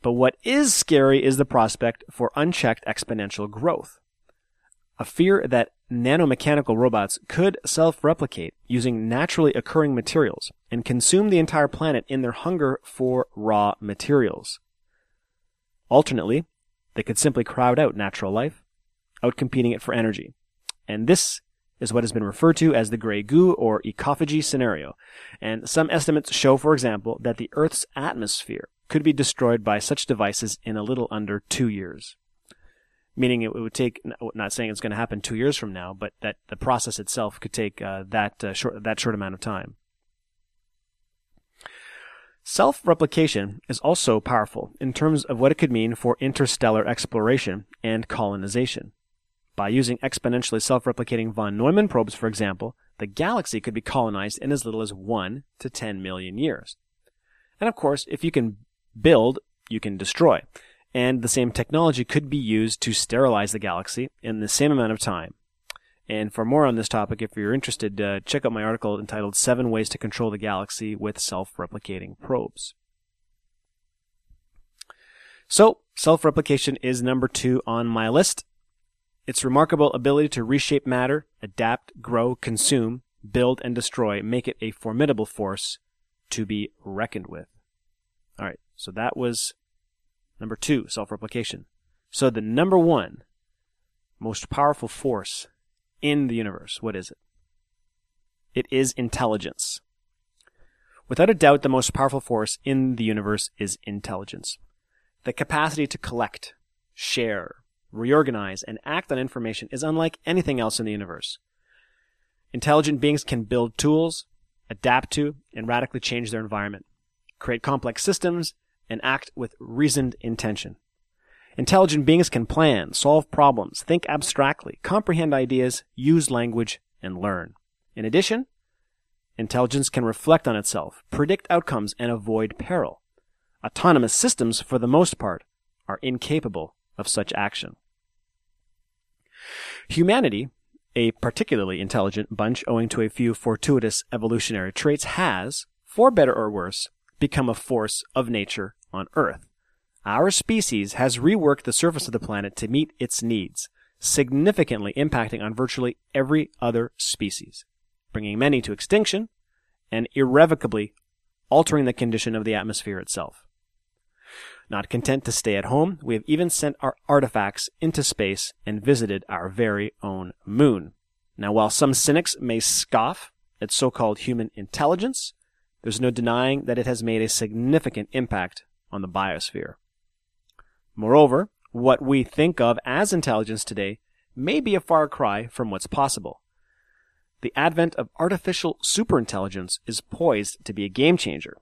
but what is scary is the prospect for unchecked exponential growth a fear that nanomechanical robots could self-replicate using naturally occurring materials and consume the entire planet in their hunger for raw materials. Alternately, they could simply crowd out natural life, outcompeting it for energy. And this is what has been referred to as the gray goo or ecophagy scenario. And some estimates show, for example, that the Earth's atmosphere could be destroyed by such devices in a little under two years meaning it, would take not saying it's going to happen two years from now, but that the process itself could take uh, that uh, short that short amount of time. Self-replication is also powerful in terms of what it could mean for interstellar exploration and colonization. By using exponentially self-replicating von Neumann probes, for example, the galaxy could be colonized in as little as 1 to 10 million years. And of course, if you can build, you can destroy. And the same technology could be used to sterilize the galaxy in the same amount of time. And for more on this topic, if you're interested, uh, check out my article entitled Seven Ways to Control the Galaxy with Self-Replicating Probes. So, self-replication is number two on my list. Its remarkable ability to reshape matter, adapt, grow, consume, build, and destroy make it a formidable force to be reckoned with. Alright, so that was number two, self-replication. So the number one most powerful force in the universe, what is it? It is intelligence. Without a doubt, the most powerful force in the universe is intelligence. The capacity to collect, share, reorganize, and act on information is unlike anything else in the universe. Intelligent beings can build tools, adapt to, and radically change their environment, create complex systems, and act with reasoned intention. Intelligent beings can plan, solve problems, think abstractly, comprehend ideas, use language, and learn. In addition, intelligence can reflect on itself, predict outcomes, and avoid peril. Autonomous systems, for the most part, are incapable of such action. Humanity, a particularly intelligent bunch owing to a few fortuitous evolutionary traits, has, for better or worse, become a force of nature on Earth. Our species has reworked the surface of the planet to meet its needs, significantly impacting on virtually every other species, bringing many to extinction, and irrevocably altering the condition of the atmosphere itself. Not content to stay at home, we have even sent our artifacts into space and visited our very own moon. Now, while some cynics may scoff at so-called human intelligence, there's no denying that it has made a significant impact on the biosphere. Moreover, what we think of as intelligence today may be a far cry from what's possible. The advent of artificial superintelligence is poised to be a game changer.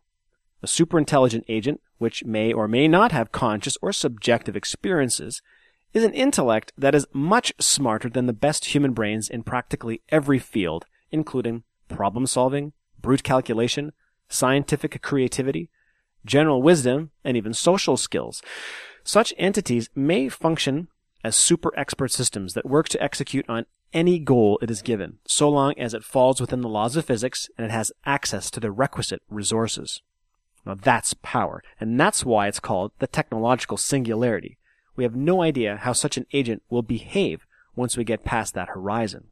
A superintelligent agent, which may or may not have conscious or subjective experiences, is an intellect that is much smarter than the best human brains in practically every field, including problem solving, brute calculation, scientific creativity, general wisdom, and even social skills. Such entities may function as super expert systems that work to execute on any goal it is given, so long as it falls within the laws of physics and it has access to the requisite resources. Now that's power, and that's why it's called the technological singularity. We have no idea how such an agent will behave once we get past that horizon.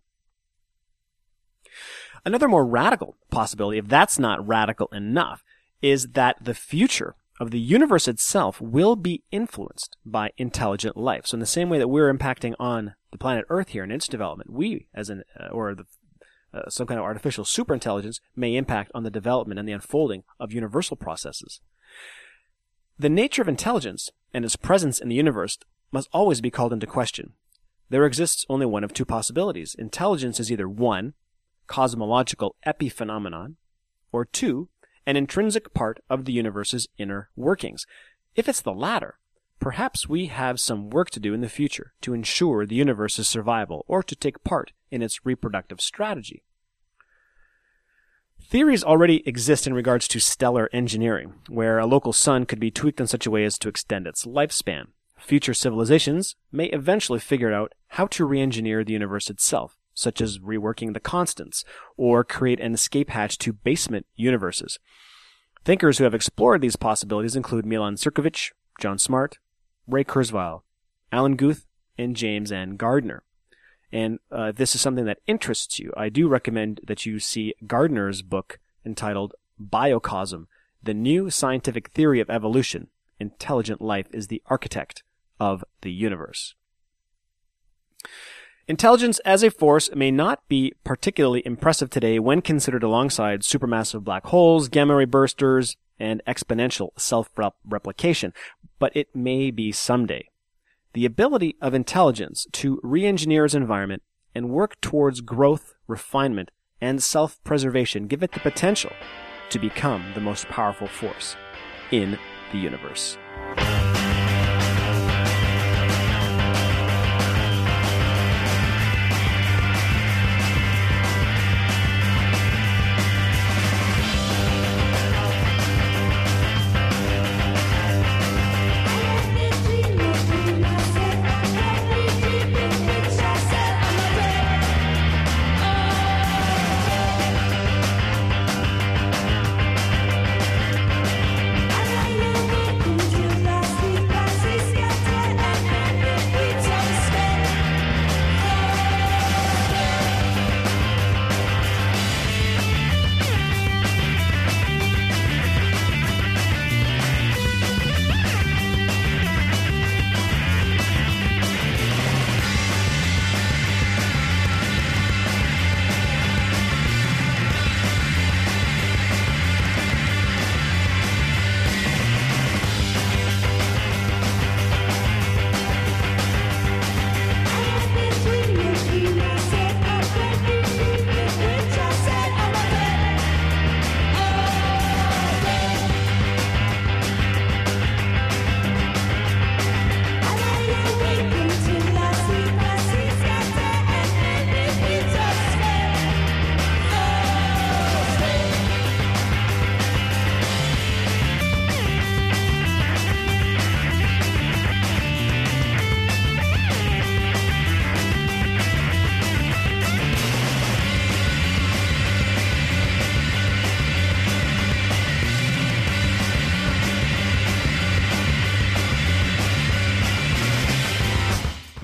Another more radical possibility, if that's not radical enough, is that the future of the universe itself will be influenced by intelligent life. So in the same way that we're impacting on the planet Earth here in its development, we as an uh, or the, uh, some kind of artificial superintelligence may impact on the development and the unfolding of universal processes. The nature of intelligence and its presence in the universe must always be called into question. There exists only one of two possibilities. Intelligence is either one, cosmological epiphenomenon, or two, an intrinsic part of the universe's inner workings. If it's the latter, perhaps we have some work to do in the future to ensure the universe's survival or to take part in its reproductive strategy. Theories already exist in regards to stellar engineering, where a local sun could be tweaked in such a way as to extend its lifespan. Future civilizations may eventually figure out how to re-engineer the universe itself, such as reworking the constants, or create an escape hatch to basement universes. Thinkers who have explored these possibilities include Milan Cirkovic, John Smart, Ray Kurzweil, Alan Guth, and James N. Gardner. And uh, this is something that interests you, I do recommend that you see Gardner's book entitled Biocosm, The New Scientific Theory of Evolution. Intelligent life is the architect of the universe. Intelligence as a force may not be particularly impressive today when considered alongside supermassive black holes, gamma ray bursters, and exponential self-replication, but it may be someday. The ability of intelligence to re-engineer its environment and work towards growth, refinement, and self-preservation give it the potential to become the most powerful force in the universe.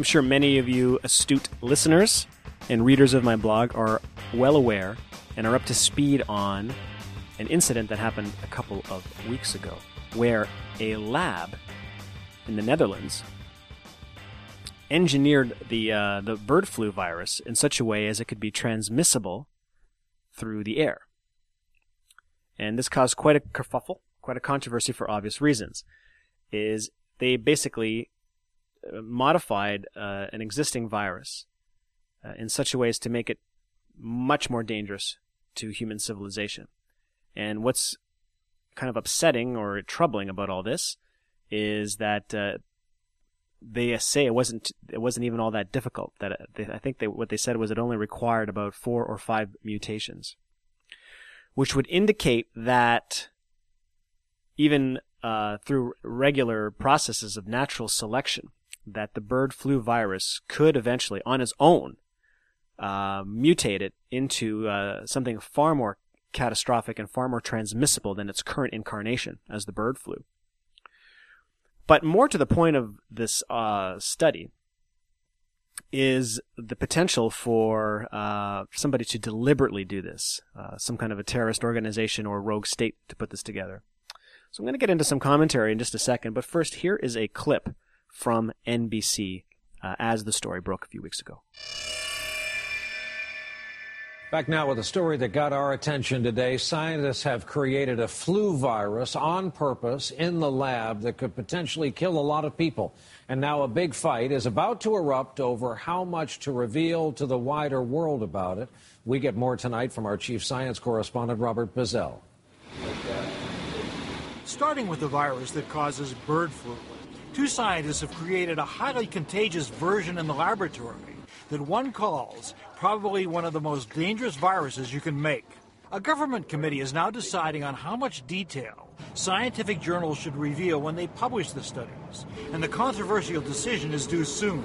Sure many of you astute listeners and readers of my blog are well aware and are up to speed on an incident that happened a couple of weeks ago where a lab in the Netherlands engineered the uh, the bird flu virus in such a way as it could be transmissible through the air. And this caused quite a kerfuffle, quite a controversy for obvious reasons. Is they basically modified uh, an existing virus uh, in such a way as to make it much more dangerous to human civilization. And what's kind of upsetting or troubling about all this is that uh, they say it wasn't it wasn't even all that difficult. That uh, they, I think they, what they said was it only required about four or five mutations, which would indicate that even uh, through regular processes of natural selection, that the bird flu virus could eventually, on its own, uh, mutate it into uh, something far more catastrophic and far more transmissible than its current incarnation as the bird flu. But more to the point of this uh, study is the potential for uh, somebody to deliberately do this, uh, some kind of a terrorist organization or rogue state to put this together. So I'm going to get into some commentary in just a second, but first, here is a clip from NBC uh, as the story broke a few weeks ago. Back now with a story that got our attention today. Scientists have created a flu virus on purpose in the lab that could potentially kill a lot of people. And now a big fight is about to erupt over how much to reveal to the wider world about it. We get more tonight from our chief science correspondent, Robert Bazell. Starting with the virus that causes bird flu, two scientists have created a highly contagious version in the laboratory that one calls probably one of the most dangerous viruses you can make. A government committee is now deciding on how much detail scientific journals should reveal when they publish the studies, and the controversial decision is due soon.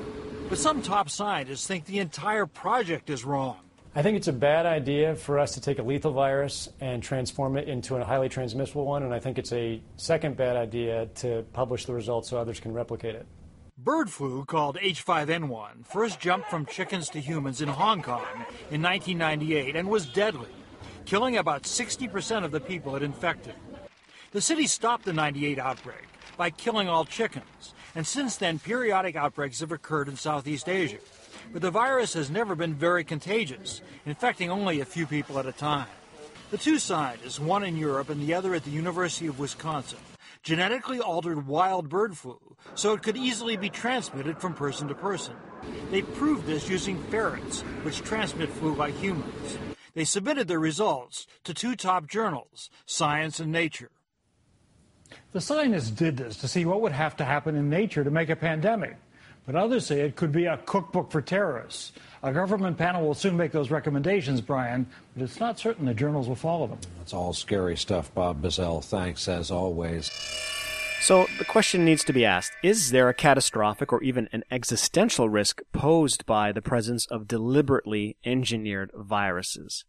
But some top scientists think the entire project is wrong. I think it's a bad idea for us to take a lethal virus and transform it into a highly transmissible one, and I think it's a second bad idea to publish the results so others can replicate it. Bird flu, called H5N1, first jumped from chickens to humans in Hong Kong in 1998 and was deadly, killing about 60% of the people it infected. The city stopped the 98 outbreak by killing all chickens, and since then, periodic outbreaks have occurred in Southeast Asia. But the virus has never been very contagious, infecting only a few people at a time. The two scientists, one in Europe and the other at the University of Wisconsin, genetically altered wild bird flu so it could easily be transmitted from person to person. They proved this using ferrets, which transmit flu like humans. They submitted their results to two top journals, Science and Nature. The scientists did this to see what would have to happen in nature to make a pandemic. But others say it could be a cookbook for terrorists. A government panel will soon make those recommendations, Brian, but it's not certain the journals will follow them. That's all scary stuff, Bob Bazell. Thanks, as always. So the question needs to be asked Is there a catastrophic or even an existential risk posed by the presence of deliberately engineered viruses?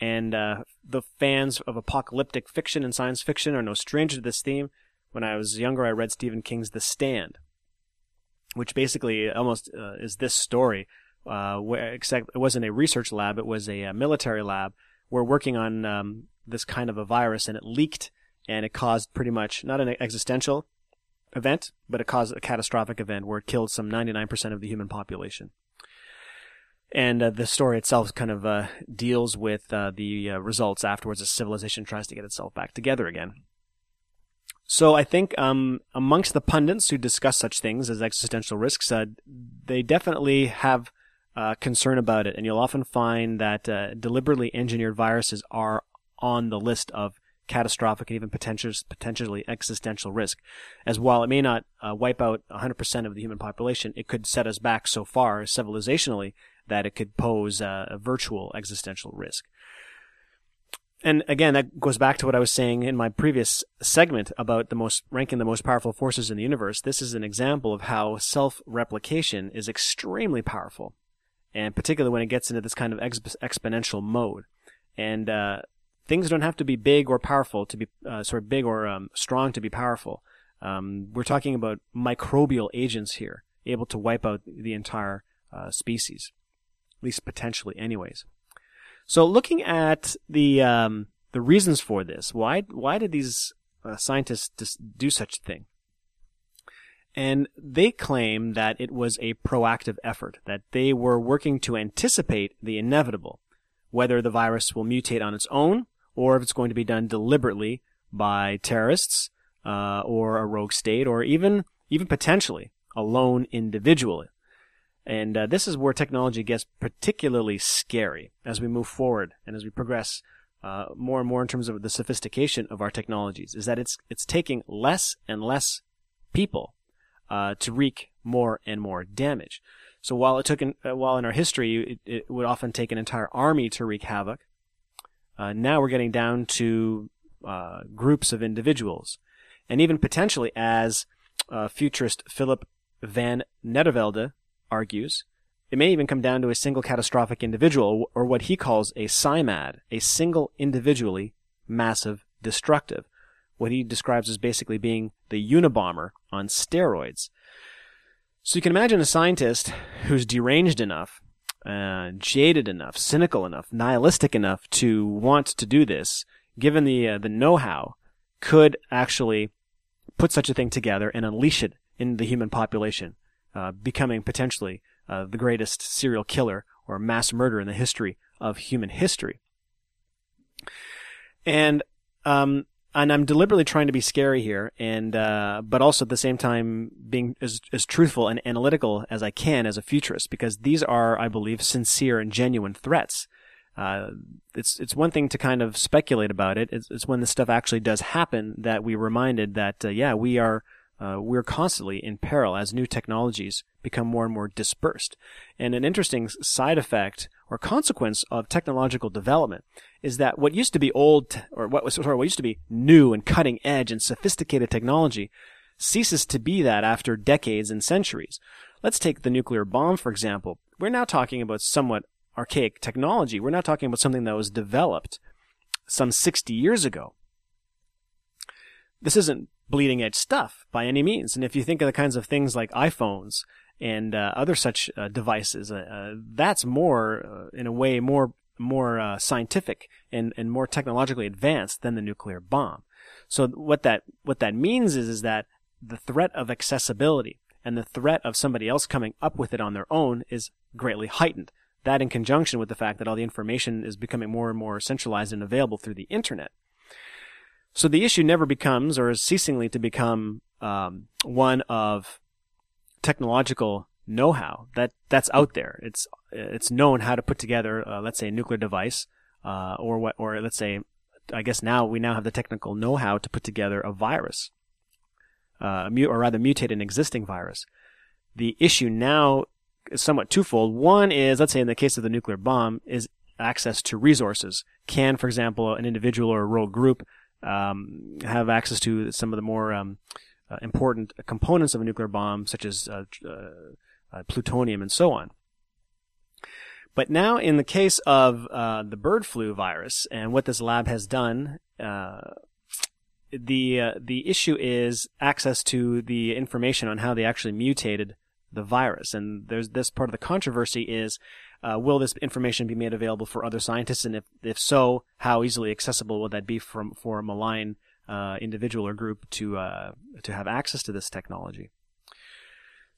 And uh, the fans of apocalyptic fiction and science fiction are no stranger to this theme. When I was younger, I read Stephen King's The Stand, which basically almost uh, is this story. Uh, where except it wasn't a research lab; it was a, a military lab. We're working on um, this kind of a virus, and it leaked, and it caused pretty much not an existential event, but it caused a catastrophic event where it killed some 99% of the human population. And uh, the story itself kind of uh, deals with uh, the uh, results afterwards as civilization tries to get itself back together again. So I think um, amongst the pundits who discuss such things as existential risks, uh, they definitely have uh, concern about it, and you'll often find that uh, deliberately engineered viruses are on the list of catastrophic and even potential, potentially existential risk. As while it may not uh, wipe out 100% of the human population, it could set us back so far civilizationally that it could pose a virtual existential risk and again, that goes back to what I was saying in my previous segment about the most ranking the most powerful forces in the universe. This is an example of how self-replication is extremely powerful, and particularly when it gets into this kind of ex- exponential mode. And uh, things don't have to be big or powerful to be uh, sort of big or um, strong to be powerful. Um, we're talking about microbial agents here, able to wipe out the entire uh, species, at least potentially, anyways. So looking at the um, the reasons for this, why why did these uh, scientists do such a thing? And they claim that it was a proactive effort, that they were working to anticipate the inevitable, whether the virus will mutate on its own or if it's going to be done deliberately by terrorists uh, or a rogue state or even even potentially a lone individual and uh, this is where technology gets particularly scary as we move forward and as we progress uh, more and more in terms of the sophistication of our technologies. Is that it's it's taking less and less people uh, to wreak more and more damage. So while it took, in, uh, while in our history it, it, would often take an entire army to wreak havoc, uh, now we're getting down to uh, groups of individuals, and even potentially as futurist Philip van Nedervelde argues, it may even come down to a single catastrophic individual, or what he calls a SIMAD, a single individually massive destructive. What he describes as basically being the Unabomber on steroids. So you can imagine a scientist who's deranged enough, uh, jaded enough, cynical enough, nihilistic enough to want to do this, given the uh, the know-how, could actually put such a thing together and unleash it in the human population uh, becoming potentially uh, the greatest serial killer or mass murderer in the history of human history. And um, and I'm deliberately trying to be scary here, and uh, but also at the same time being as as truthful and analytical as I can as a futurist, because these are, I believe, sincere and genuine threats. Uh, it's it's one thing to kind of speculate about it. It's, it's when this stuff actually does happen that we reminded that uh, yeah, we are uh, we're constantly in peril as new technologies become more and more dispersed. And an interesting side effect or consequence of technological development is that what used to be old, or what was sorry, what used to be new and cutting edge and sophisticated technology ceases to be that after decades and centuries. Let's take the nuclear bomb, for example. We're now talking about somewhat archaic technology. We're not talking about something that was developed some 60 years ago. This isn't bleeding edge stuff by any means. And if you think of the kinds of things like iPhones and uh, other such uh, devices, uh, uh that's more, uh, in a way, more more uh, scientific and, and more technologically advanced than the nuclear bomb. So what that what that means is is that the threat of accessibility and the threat of somebody else coming up with it on their own is greatly heightened. That in conjunction with the fact that all the information is becoming more and more centralized and available through the internet. So the issue never becomes, or is ceasingly to become, um, one of technological know-how that that's out there. It's it's known how to put together, uh, let's say, a nuclear device, uh, or what, or let's say, I guess now we now have the technical know-how to put together a virus, uh, or rather mutate an existing virus. The issue now is somewhat twofold. One is, let's say in the case of the nuclear bomb, is access to resources. Can, for example, an individual or a rogue group um, have access to some of the more um, uh, important components of a nuclear bomb, such as uh, uh, uh, plutonium and so on. But now, in the case of uh, the bird flu virus and what this lab has done, uh, the the issue is access to the information on how they actually mutated the virus. And there's this part of the controversy is. Uh, will this information be made available for other scientists, and if, if so, how easily accessible will that be from for a malign uh, individual or group to uh, to have access to this technology?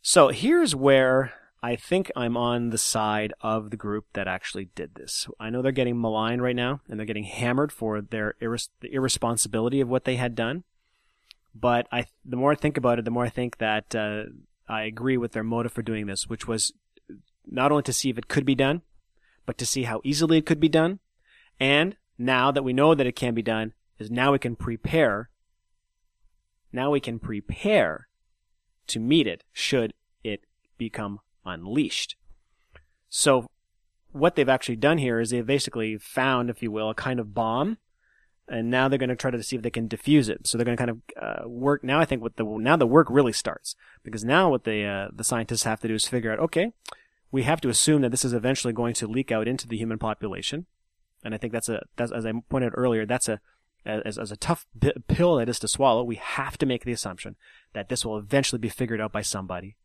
So here's where I think I'm on the side of the group that actually did this. I know they're getting maligned right now, and they're getting hammered for their irres- the irresponsibility of what they had done. But I, the more I think about it, the more I think that uh, I agree with their motive for doing this, which was not only to see if it could be done, but to see how easily it could be done. And now that we know that it can be done, is now we can prepare. Now we can prepare to meet it should it become unleashed. So what they've actually done here is they've basically found, if you will, a kind of bomb, and now they're going to try to see if they can defuse it. So they're going to kind of uh, work. Now I think what the now the work really starts because now what the uh, the scientists have to do is figure out, okay, we have to assume that this is eventually going to leak out into the human population, and I think that's a that's as I pointed out earlier, that's a as, as a tough pill that is to swallow. We have to make the assumption that this will eventually be figured out by somebody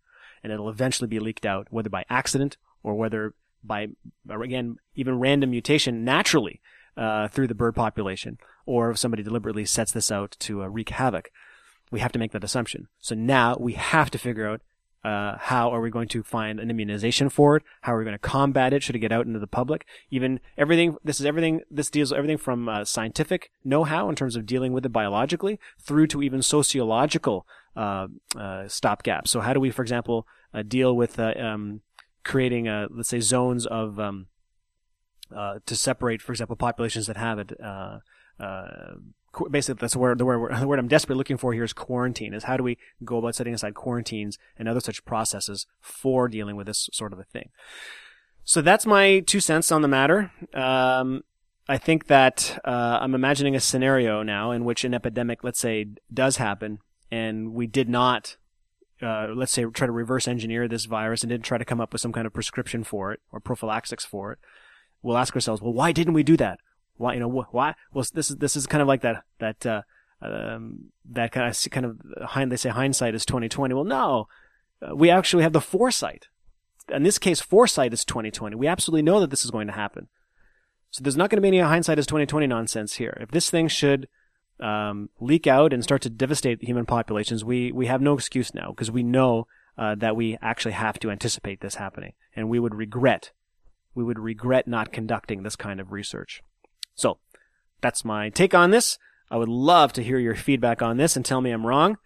and it'll eventually be leaked out, whether by accident or whether by, again, even random mutation naturally uh, through the bird population, or if somebody deliberately sets this out to uh, wreak havoc. We have to make that assumption. So now we have to figure out uh, how are we going to find an immunization for it? How are we going to combat it? Should it get out into the public? Even everything. This is everything. This deals with everything from uh, scientific know-how in terms of dealing with it biologically, through to even sociological uh, uh, stopgaps. So how do we, for example, uh, deal with uh, um, creating, let's say, zones of um, to separate, for example, populations that have it. Basically, that's where the word, the word I'm desperately looking for here is quarantine. Is how do we go about setting aside quarantines and other such processes for dealing with this sort of a thing? So that's my two cents on the matter. Um, I think that uh, I'm imagining a scenario now in which an epidemic, let's say, does happen, and we did not, uh, let's say, try to reverse engineer this virus and didn't try to come up with some kind of prescription for it or prophylaxis for it, we'll ask ourselves, well, why didn't we do that? Why, you know, why? Well, this is this is kind of like that that uh, um, that kind of kind of hind, they say hindsight is twenty twenty. Well, no, uh, we actually have the foresight. In this case, foresight is twenty twenty. We absolutely know that this is going to happen. So there's not going to be any hindsight is twenty twenty nonsense here. If this thing should um, leak out and start to devastate human populations, we, we have no excuse now because we know uh, that we actually have to anticipate this happening, and we would regret we would regret not conducting this kind of research. So that's my take on this. I would love to hear your feedback on this and tell me I'm wrong,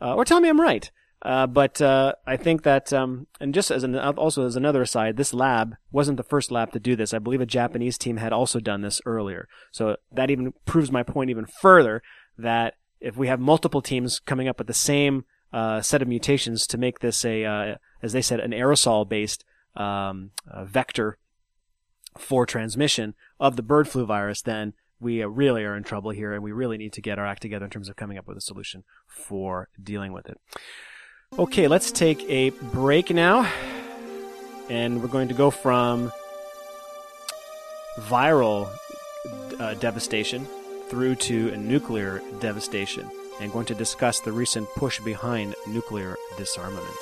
uh, or tell me I'm right. Uh, but uh, I think that, um, and just as an, also as another aside, this lab wasn't the first lab to do this. I believe a Japanese team had also done this earlier. So that even proves my point even further that if we have multiple teams coming up with the same uh, set of mutations to make this a, uh, as they said, an aerosol-based um, vector for transmission of the bird flu virus, then we really are in trouble here, and we really need to get our act together in terms of coming up with a solution for dealing with it. Okay, let's take a break now. And we're going to go from viral uh, devastation through to nuclear devastation and going to discuss the recent push behind nuclear disarmament.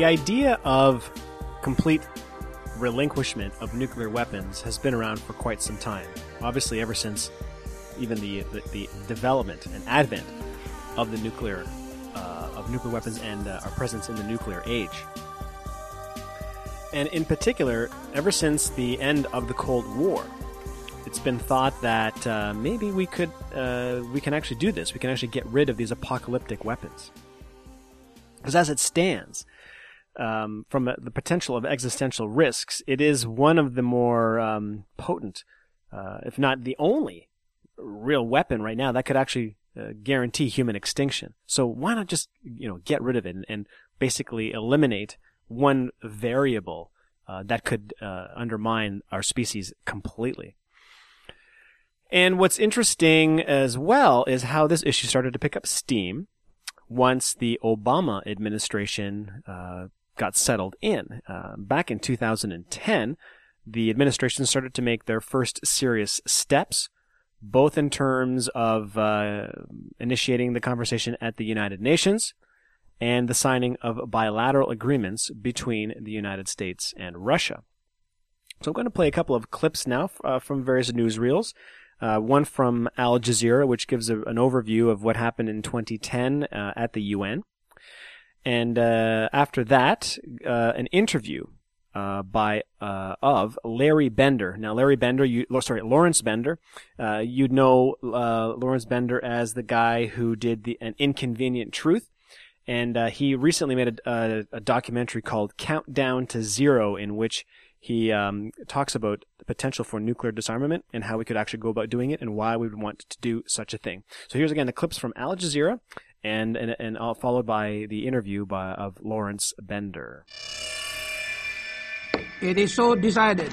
The idea of complete relinquishment of nuclear weapons has been around for quite some time. Obviously, ever since even the, the, the development and advent of the nuclear uh, of nuclear weapons and uh, our presence in the nuclear age. And in particular, ever since the end of the Cold War, it's been thought that uh, maybe we could uh, we can actually do this. We can actually get rid of these apocalyptic weapons. Because as it stands, um, from the potential of existential risks, it is one of the more um, potent, uh, if not the only, real weapon right now that could actually uh, guarantee human extinction. So why not just you know get rid of it and, and basically eliminate one variable uh, that could uh, undermine our species completely? And what's interesting as well is how this issue started to pick up steam once the Obama administration uh, got settled in. Uh, back in 2010, the administration started to make their first serious steps, both in terms of uh, initiating the conversation at the United Nations and the signing of bilateral agreements between the United States and Russia. So I'm going to play a couple of clips now uh, from various newsreels uh, one from Al Jazeera, which gives a, an overview of what happened in 2010 uh, at the UN. And uh, after that, uh, an interview uh, by uh, of Larry Bender. Now, Larry Bender, you sorry, Lawrence Bender. you'd know Lawrence Bender as the guy who did the an Inconvenient Truth, and he recently made a, a, a documentary called Countdown to Zero, in which he um, talks about the potential for nuclear disarmament and how we could actually go about doing it and why we would want to do such a thing. So here's again the clips from Al Jazeera and and, and uh, followed by the interview by of Lawrence Bender. It is so decided.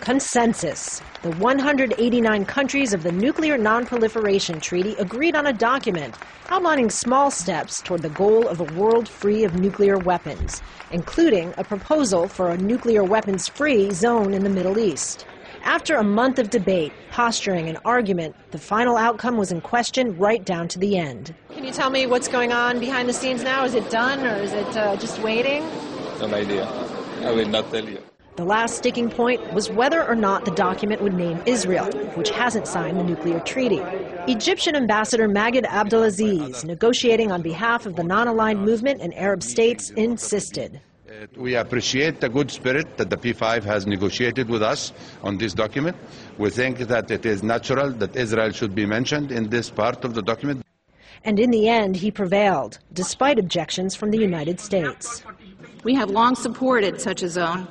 Consensus. The 189 countries of the Nuclear Non-Proliferation Treaty agreed on a document outlining small steps toward the goal of a world free of nuclear weapons, including a proposal for a nuclear weapons-free zone in the Middle East. After a month of debate, posturing, and argument, the final outcome was in question right down to the end. Can you tell me what's going on behind the scenes now? Is it done or is it uh, just waiting? No idea. I will not tell you. The last sticking point was whether or not the document would name Israel, which hasn't signed the nuclear treaty. Egyptian Ambassador Maged Abdelaziz, negotiating on behalf of the non aligned movement and Arab states, insisted. Uh, we appreciate the good spirit that the P5 has negotiated with us on this document. We think that it is natural that Israel should be mentioned in this part of the document. And in the end, he prevailed, despite objections from the United States. We have long supported such a zone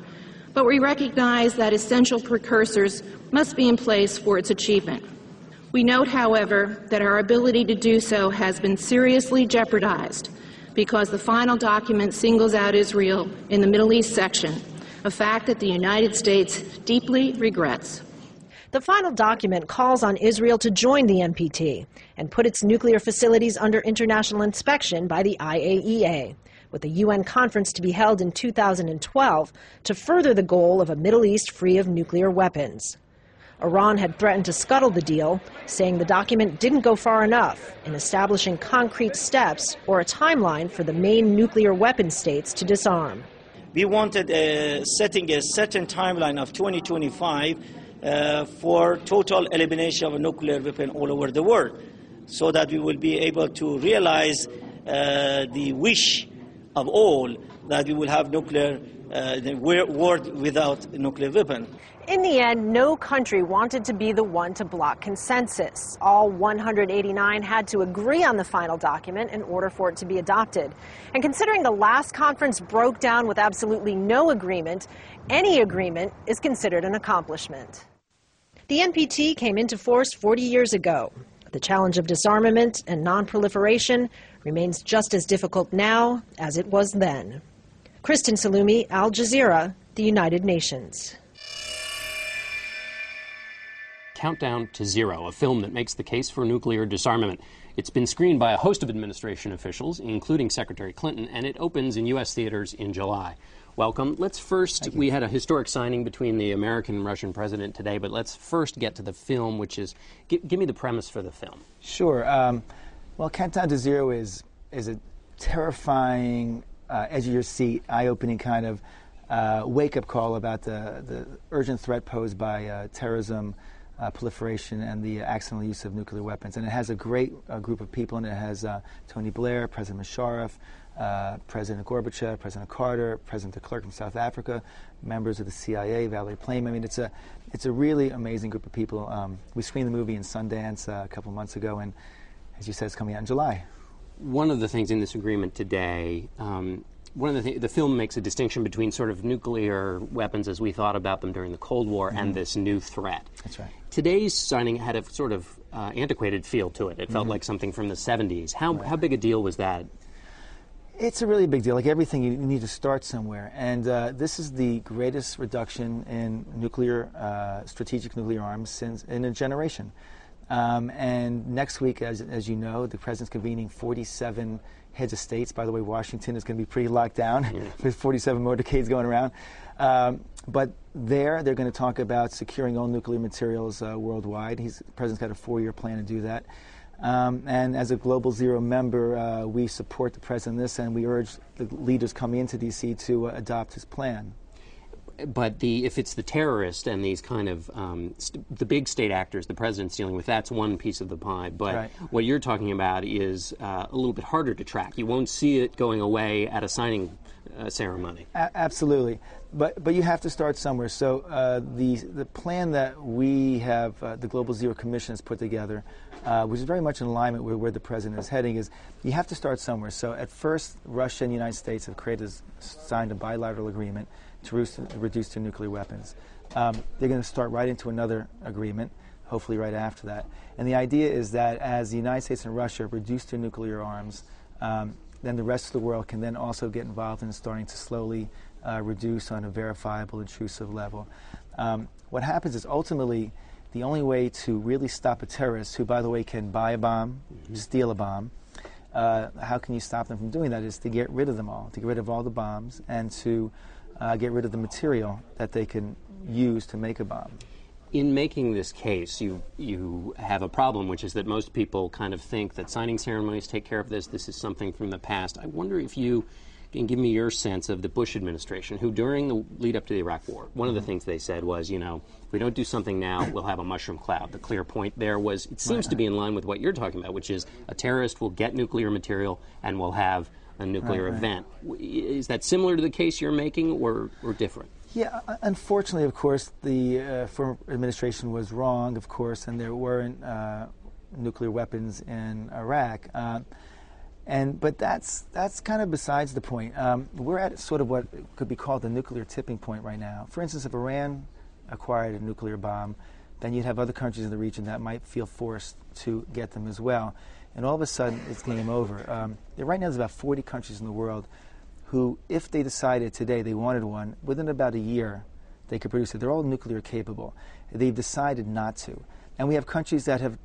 but we recognize that essential precursors must be in place for its achievement. We note, however, that our ability to do so has been seriously jeopardized because the final document singles out Israel in the Middle East section, a fact that the United States deeply regrets. The final document calls on Israel to join the NPT and put its nuclear facilities under international inspection by the IAEA with a UN conference to be held in 2012 to further the goal of a Middle East free of nuclear weapons. Iran had threatened to scuttle the deal, saying the document didn't go far enough in establishing concrete steps or a timeline for the main nuclear weapon states to disarm. We wanted uh, setting a certain timeline of 2025 uh, for total elimination of nuclear weapon all over the world, so that we will be able to realize uh, the wish of all that we will have nuclear uh, world without nuclear weapon. In the end, no country wanted to be the one to block consensus. All 189 had to agree on the final document in order for it to be adopted. And considering the last conference broke down with absolutely no agreement, any agreement is considered an accomplishment. The NPT came into force 40 years ago. The challenge of disarmament and non-proliferation remains just as difficult now as it was then. Kristen Saloomey, Al Jazeera, the United Nations. Countdown to Zero, a film that makes the case for nuclear disarmament. It's been screened by a host of administration officials, including Secretary Clinton, and it opens in U.S. theaters in July. Welcome. Let's first, we had a historic signing between the American and Russian president today, but let's first get to the film, which is, give, give me the premise for the film. Sure. Um, well, Countdown to Zero is is a terrifying uh, edge of your seat, eye opening kind of uh, wake up call about the, the urgent threat posed by uh, terrorism. Uh, proliferation and the accidental use of nuclear weapons. And it has a great uh, group of people, and it has uh, Tony Blair, President Musharraf, President Gorbachev, President Carter, President de Klerk from South Africa, members of the CIA, Valerie Plame. I mean, it's a, it's a really amazing group of people. Um, we screened the movie in Sundance a couple months ago, and as you said, it's coming out in July. One of the things in this agreement today, um, one of the th- the film makes a distinction between sort of nuclear weapons as we thought about them during the Cold War Mhm. and this new threat. That's right. Today's signing had a sort of uh, antiquated feel to it. It felt Mhm. like something from the 70s. How, how big a deal was that? It's a really big deal. Like everything, you need to start somewhere. And uh, this is the greatest reduction in nuclear, uh, strategic nuclear arms since in a generation. Um, and next week, as, as you know, the president's convening 47 heads of states. By the way, Washington is going to be pretty locked down with 47 motorcades going around. Um, but there, they're going to talk about securing all nuclear materials uh, worldwide. He's, the president's got a four-year plan to do that. Um, and as a Global Zero member, uh, we support the president in this, and we urge the leaders coming into D.C. to uh, adopt his plan. But the if it's the terrorist and these kind of um, st- the big state actors, the president's dealing with, that's one piece of the pie. But Right. what you're talking about is uh, a little bit harder to track. You won't see it going away at a signing uh, ceremony. A- absolutely, but but you have to start somewhere. So uh, the the plan that we have, uh, the Global Zero Commission has put together, uh, which is very much in alignment with where the president is heading, is you have to start somewhere. So at first, Russia and the United States have created, signed a bilateral agreement to reduce, reduce their nuclear weapons. Um, they're going to start right into another agreement, hopefully right after that. And the idea is that as the United States and Russia reduce their nuclear arms, um, then the rest of the world can then also get involved in starting to slowly uh, reduce on a verifiable, intrusive level. Um, what happens is ultimately the only way to really stop a terrorist, who, by the way, can buy a bomb, steal a bomb, uh, how can you stop them from doing that? Is to get rid of them all, to get rid of all the bombs, and to uh, get rid of the material that they can use to make a bomb. In making this case, you you have a problem, which is that most people kind of think that signing ceremonies take care of this. This is something from the past. I wonder if you can give me your sense of the Bush administration, who during the lead up to the Iraq War, one of the things they said was, you know, if we don't do something now, we'll have a mushroom cloud. The clear point there was, it seems to be in line with what you're talking about, which is a terrorist will get nuclear material and will have a nuclear Right, right. event. W- Is that similar to the case you're making, or or different? Yeah, unfortunately, of course, the uh, former administration was wrong, of course, and there weren't uh, nuclear weapons in Iraq. Uh, and but that's that's kind of besides the point. Um, we're at sort of what could be called the nuclear tipping point right now. For instance, if Iran acquired a nuclear bomb, then you'd have other countries in the region that might feel forced to get them as well. And all of a sudden, it's game over. Um, right now, there's about 40 countries in the world who, if they decided today they wanted one, within about a year, they could produce it. They're all nuclear capable. They've decided not to. And we have countries that have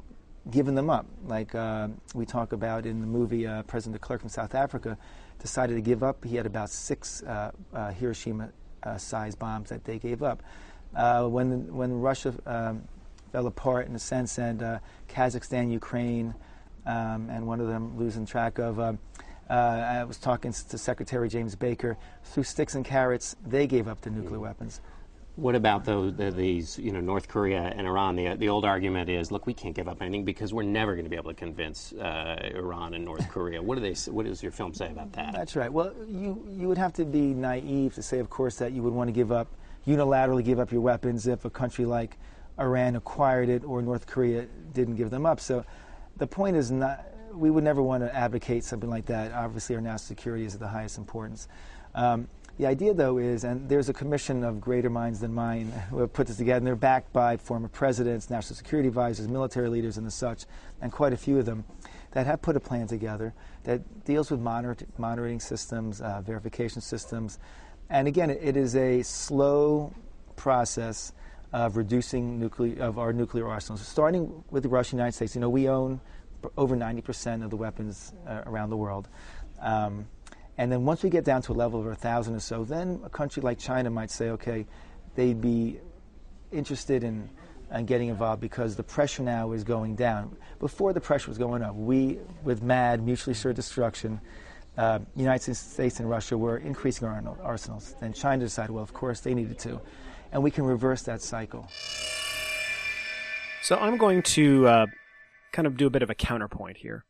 given them up. Like uh, we talk about in the movie, uh, President de Klerk from South Africa decided to give up. He had about six uh, uh, Hiroshima uh, sized bombs that they gave up. Uh, when, when Russia um, fell apart, in a sense, and Kazakhstan, Ukraine, um, and one of them losing track of. Um, uh, I was talking to Secretary James Baker. Through sticks and carrots, they gave up the nuclear weapons. What about those the, these, you know, North Korea and Iran? The, the old argument is, look, we can't give up anything because we're never going to be able to convince uh, Iran and North Korea. What do they? What does your film say about that? That's right. Well, you, you would have to be naive to say, of course, that you would want to give up, unilaterally give up your weapons if a country like Iran acquired it or North Korea didn't give them up. So the point is not, we would never want to advocate something like that. Obviously, our national security is of the highest importance. Um, the idea, though, is, and there's a commission of greater minds than mine who have put this together, and they're backed by former presidents, national security advisors, military leaders, and the such, and quite a few of them that have put a plan together that deals with monitor- monitoring systems, uh, verification systems. And again, it, it is a slow process of reducing nuclear of our nuclear arsenals, starting with the Russian United States. You know, we own over 90% of the weapons uh, around the world. Um, and then once we get down to a level of a thousand or so, then a country like China might say, okay, they'd be interested in, in getting involved because the pressure now is going down. Before the pressure was going up, we, with MAD, mutually assured destruction, uh, United States and Russia were increasing our arsenals. Then China decided, well, of course, they needed to. And we can reverse that cycle. So I'm going to uh, kind of do a bit of a counterpoint here.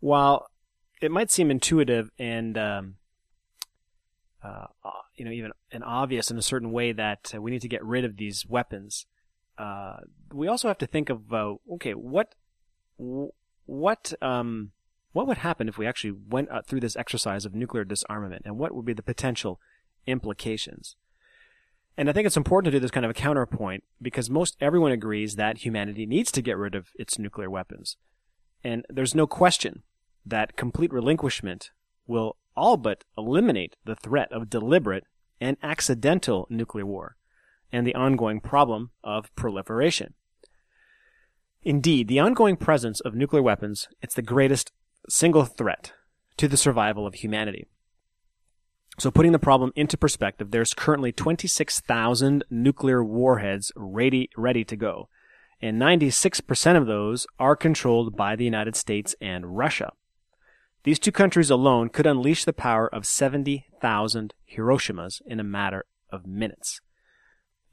While it might seem intuitive and um, uh, uh you know even and obvious in a certain way that uh, we need to get rid of these weapons, uh, we also have to think of okay what what um, what would happen if we actually went uh, through this exercise of nuclear disarmament, and what would be the potential implications? And I think it's important to do this kind of a counterpoint because most everyone agrees that humanity needs to get rid of its nuclear weapons. And there's no question that complete relinquishment will all but eliminate the threat of deliberate and accidental nuclear war and the ongoing problem of proliferation. Indeed, the ongoing presence of nuclear weapons, it's the greatest single threat to the survival of humanity. So putting the problem into perspective, there's currently 26,000 nuclear warheads ready, ready to go. And 96% of those are controlled by the United States and Russia. These two countries alone could unleash the power of 70,000 Hiroshimas in a matter of minutes.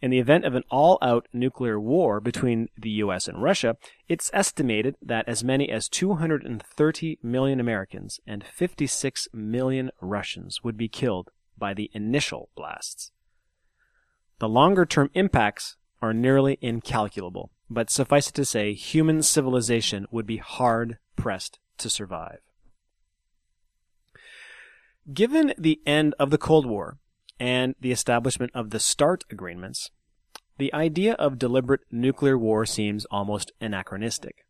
In the event of an all out nuclear war between the US and Russia, it's estimated that as many as 230 million Americans and 56 million Russians would be killed by the initial blasts. The longer term impacts are nearly incalculable, but suffice it to say, human civilization would be hard pressed to survive. Given the end of the Cold War, and the establishment of the START agreements, the idea of deliberate nuclear war seems almost anachronistic.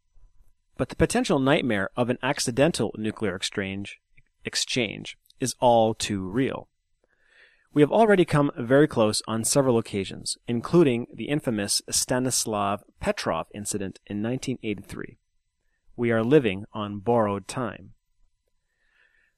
But the potential nightmare of an accidental nuclear exchange, exchange is all too real. We have already come very close on several occasions, including the infamous Stanislav Petrov incident in 1983. We are living on borrowed time.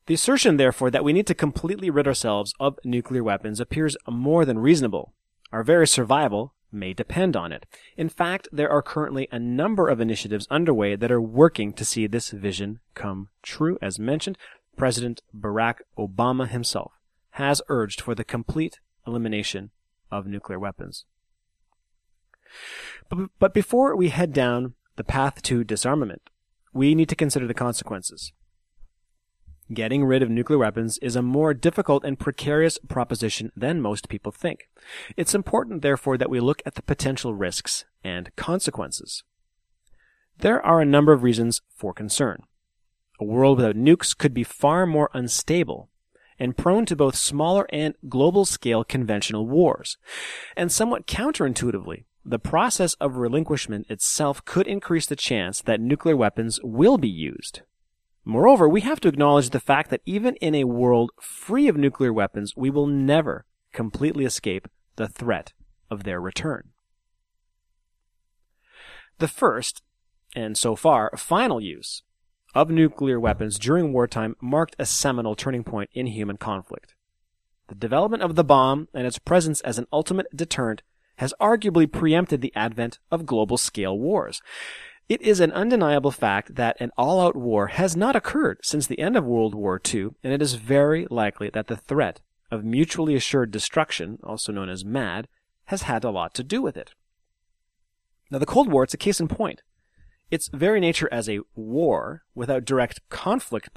The assertion, therefore, that we need to completely rid ourselves of nuclear weapons appears more than reasonable. Our very survival may depend on it. In fact, there are currently a number of initiatives underway that are working to see this vision come true. As mentioned, President Barack Obama himself has urged for the complete elimination of nuclear weapons. But, but before we head down the path to disarmament, we need to consider the consequences. Getting rid of nuclear weapons is a more difficult and precarious proposition than most people think. It's important, therefore, that we look at the potential risks and consequences. There are a number of reasons for concern. A world without nukes could be far more unstable and prone to both smaller and global scale conventional wars. And somewhat counterintuitively, the process of relinquishment itself could increase the chance that nuclear weapons will be used. Moreover, we have to acknowledge the fact that even in a world free of nuclear weapons, we will never completely escape the threat of their return. The first, and so far final use, of nuclear weapons during wartime marked a seminal turning point in human conflict. The development of the bomb and its presence as an ultimate deterrent has arguably preempted the advent of global scale wars. It is an undeniable fact that an all out war has not occurred since the end of World War II, and it is very likely that the threat of mutually assured destruction, also known as MAD, has had a lot to do with it. Now, the Cold War, it's a case in point. Its very nature as a war without direct conflict,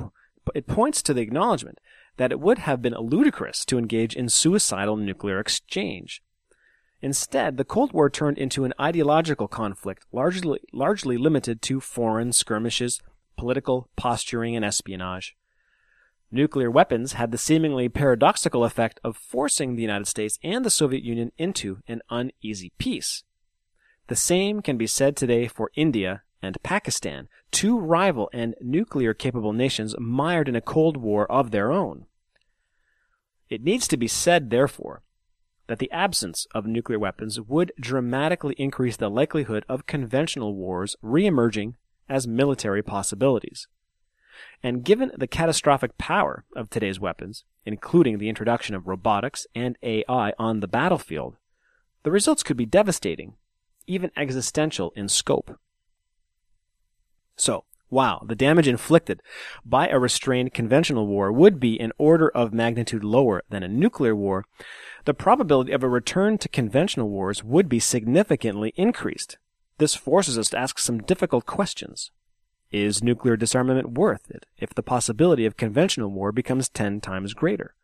it points to the acknowledgement that it would have been ludicrous to engage in suicidal nuclear exchange. Instead, the Cold War turned into an ideological conflict largely, largely limited to foreign skirmishes, political posturing, and espionage. Nuclear weapons had the seemingly paradoxical effect of forcing the United States and the Soviet Union into an uneasy peace. The same can be said today for India and Pakistan, two rival and nuclear capable nations mired in a Cold War of their own. It needs to be said, therefore, that the absence of nuclear weapons would dramatically increase the likelihood of conventional wars re-emerging as military possibilities. And given the catastrophic power of today's weapons, including the introduction of robotics and AI on the battlefield, the results could be devastating, even existential in scope. So, While the damage inflicted by a restrained conventional war would be an order of magnitude lower than a nuclear war, the probability of a return to conventional wars would be significantly increased. This forces us to ask some difficult questions. Is nuclear disarmament worth it if the possibility of conventional war becomes 10 times greater?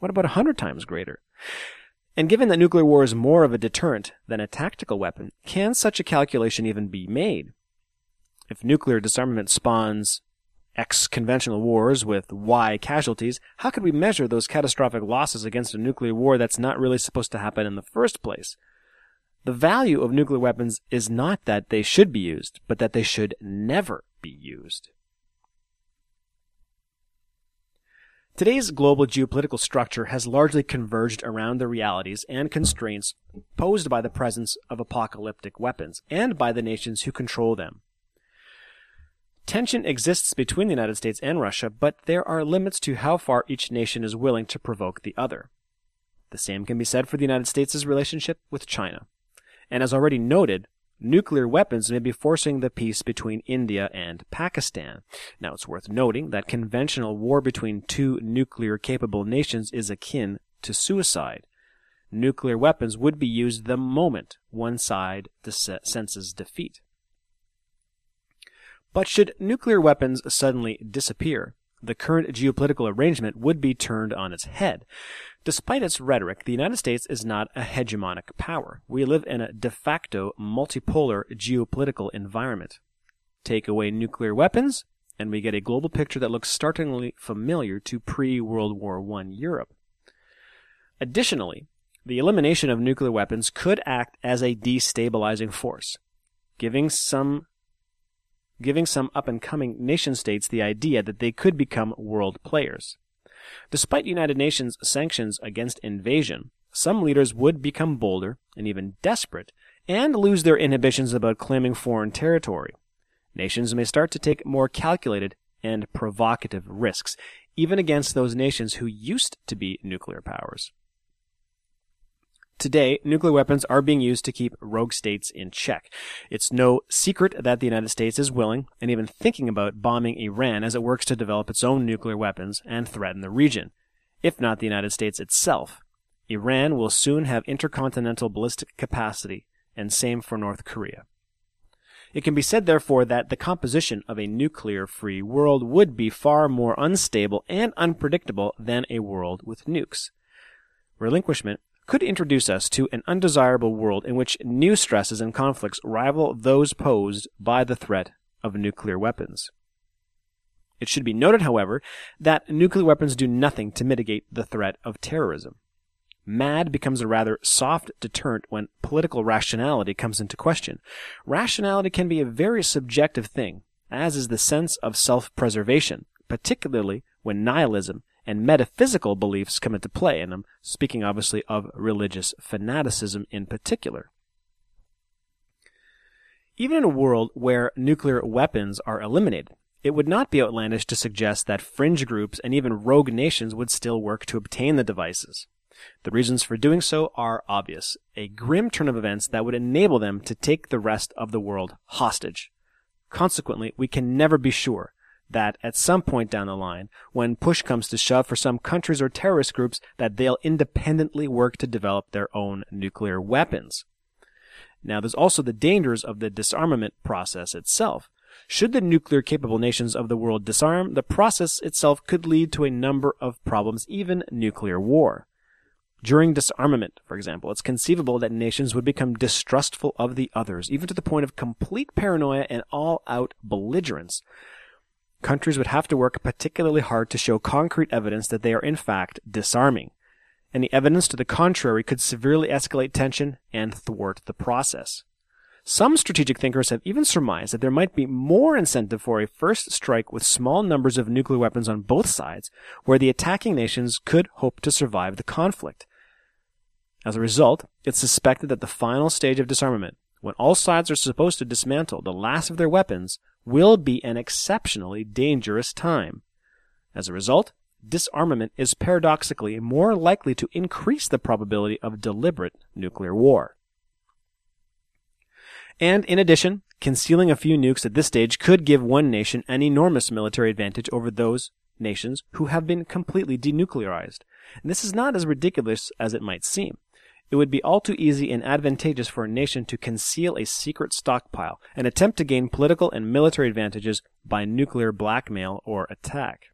What about 100 times greater? And given that nuclear war is more of a deterrent than a tactical weapon, can such a calculation even be made? If nuclear disarmament spawns X conventional wars with Y casualties, how could we measure those catastrophic losses against a nuclear war that's not really supposed to happen in the first place? The value of nuclear weapons is not that they should be used, but that they should never be used. Today's global geopolitical structure has largely converged around the realities and constraints posed by the presence of apocalyptic weapons and by the nations who control them. Tension exists between the United States and Russia, but there are limits to how far each nation is willing to provoke the other. The same can be said for the United States' relationship with China. And as already noted, nuclear weapons may be forcing the peace between India and Pakistan. Now, it's worth noting that conventional war between two nuclear capable nations is akin to suicide. Nuclear weapons would be used the moment one side senses defeat. But should nuclear weapons suddenly disappear, the current geopolitical arrangement would be turned on its head. Despite its rhetoric, the United States is not a hegemonic power. We live in a de facto multipolar geopolitical environment. Take away nuclear weapons, and we get a global picture that looks startlingly familiar to pre-World War I Europe. Additionally, the elimination of nuclear weapons could act as a destabilizing force, giving some giving some up and coming nation states the idea that they could become world players. Despite United Nations sanctions against invasion, some leaders would become bolder and even desperate and lose their inhibitions about claiming foreign territory. Nations may start to take more calculated and provocative risks, even against those nations who used to be nuclear powers. Today, nuclear weapons are being used to keep rogue states in check. It's no secret that the United States is willing and even thinking about bombing Iran as it works to develop its own nuclear weapons and threaten the region. If not the United States itself, Iran will soon have intercontinental ballistic capacity, and same for North Korea. It can be said, therefore, that the composition of a nuclear free world would be far more unstable and unpredictable than a world with nukes. Relinquishment could introduce us to an undesirable world in which new stresses and conflicts rival those posed by the threat of nuclear weapons. It should be noted, however, that nuclear weapons do nothing to mitigate the threat of terrorism. MAD becomes a rather soft deterrent when political rationality comes into question. Rationality can be a very subjective thing, as is the sense of self-preservation, particularly when nihilism and metaphysical beliefs come into play, and I'm speaking obviously of religious fanaticism in particular. Even in a world where nuclear weapons are eliminated, it would not be outlandish to suggest that fringe groups and even rogue nations would still work to obtain the devices. The reasons for doing so are obvious. A grim turn of events that would enable them to take the rest of the world hostage. Consequently, we can never be sure that at some point down the line, when push comes to shove for some countries or terrorist groups, that they'll independently work to develop their own nuclear weapons. Now, there's also the dangers of the disarmament process itself. Should the nuclear capable nations of the world disarm, the process itself could lead to a number of problems, even nuclear war. During disarmament, for example, it's conceivable that nations would become distrustful of the others, even to the point of complete paranoia and all out belligerence countries would have to work particularly hard to show concrete evidence that they are in fact disarming. Any evidence to the contrary could severely escalate tension and thwart the process. Some strategic thinkers have even surmised that there might be more incentive for a first strike with small numbers of nuclear weapons on both sides, where the attacking nations could hope to survive the conflict. As a result, it's suspected that the final stage of disarmament, when all sides are supposed to dismantle the last of their weapons, will be an exceptionally dangerous time. As a result, disarmament is paradoxically more likely to increase the probability of deliberate nuclear war. And in addition, concealing a few nukes at this stage could give one nation an enormous military advantage over those nations who have been completely denuclearized. And this is not as ridiculous as it might seem. It would be all too easy and advantageous for a nation to conceal a secret stockpile and attempt to gain political and military advantages by nuclear blackmail or attack.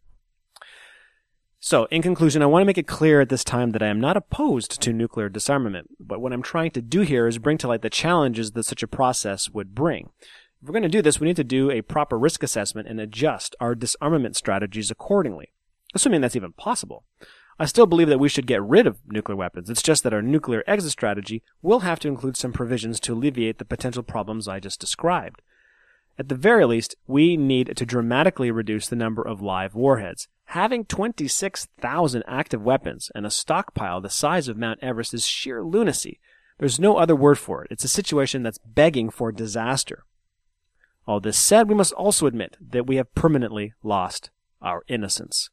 So, in conclusion, I want to make it clear at this time that I am not opposed to nuclear disarmament, but what I'm trying to do here is bring to light the challenges that such a process would bring. If we're going to do this, we need to do a proper risk assessment and adjust our disarmament strategies accordingly, assuming that's even possible. I still believe that we should get rid of nuclear weapons. It's just that our nuclear exit strategy will have to include some provisions to alleviate the potential problems I just described. At the very least, we need to dramatically reduce the number of live warheads. Having 26,000 active weapons and a stockpile the size of Mount Everest is sheer lunacy. There's no other word for it. It's a situation that's begging for disaster. All this said, we must also admit that we have permanently lost our innocence.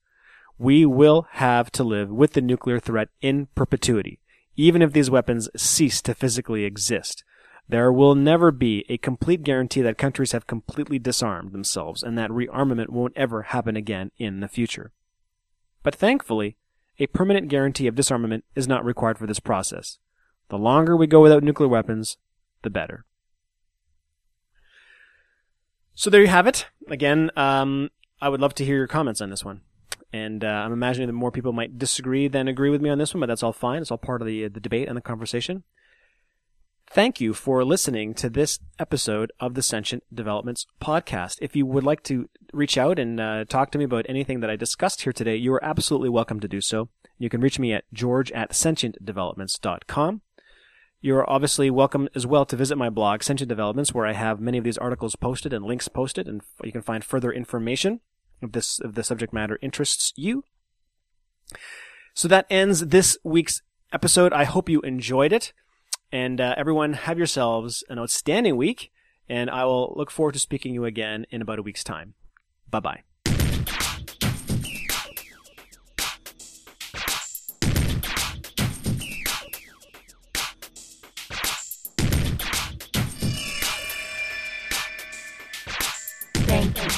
We will have to live with the nuclear threat in perpetuity, even if these weapons cease to physically exist. There will never be a complete guarantee that countries have completely disarmed themselves and that rearmament won't ever happen again in the future. But thankfully, a permanent guarantee of disarmament is not required for this process. The longer we go without nuclear weapons, the better. So there you have it. Again, um, I would love to hear your comments on this one. And uh, I'm imagining that more people might disagree than agree with me on this one, but that's all fine. It's all part of the, the debate and the conversation. Thank you for listening to this episode of the Sentient Developments podcast. If you would like to reach out and uh, talk to me about anything that I discussed here today, you are absolutely welcome to do so. You can reach me at george at sentientdevelopments.com. You're obviously welcome as well to visit my blog, Sentient Developments, where I have many of these articles posted and links posted, and you can find further information if this if the subject matter interests you. So that ends this week's episode. I hope you enjoyed it. And uh, everyone, have yourselves an outstanding week, and I will look forward to speaking to you again in about a week's time. Bye bye.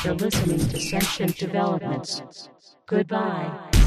For listening to Sentient Developments. Goodbye.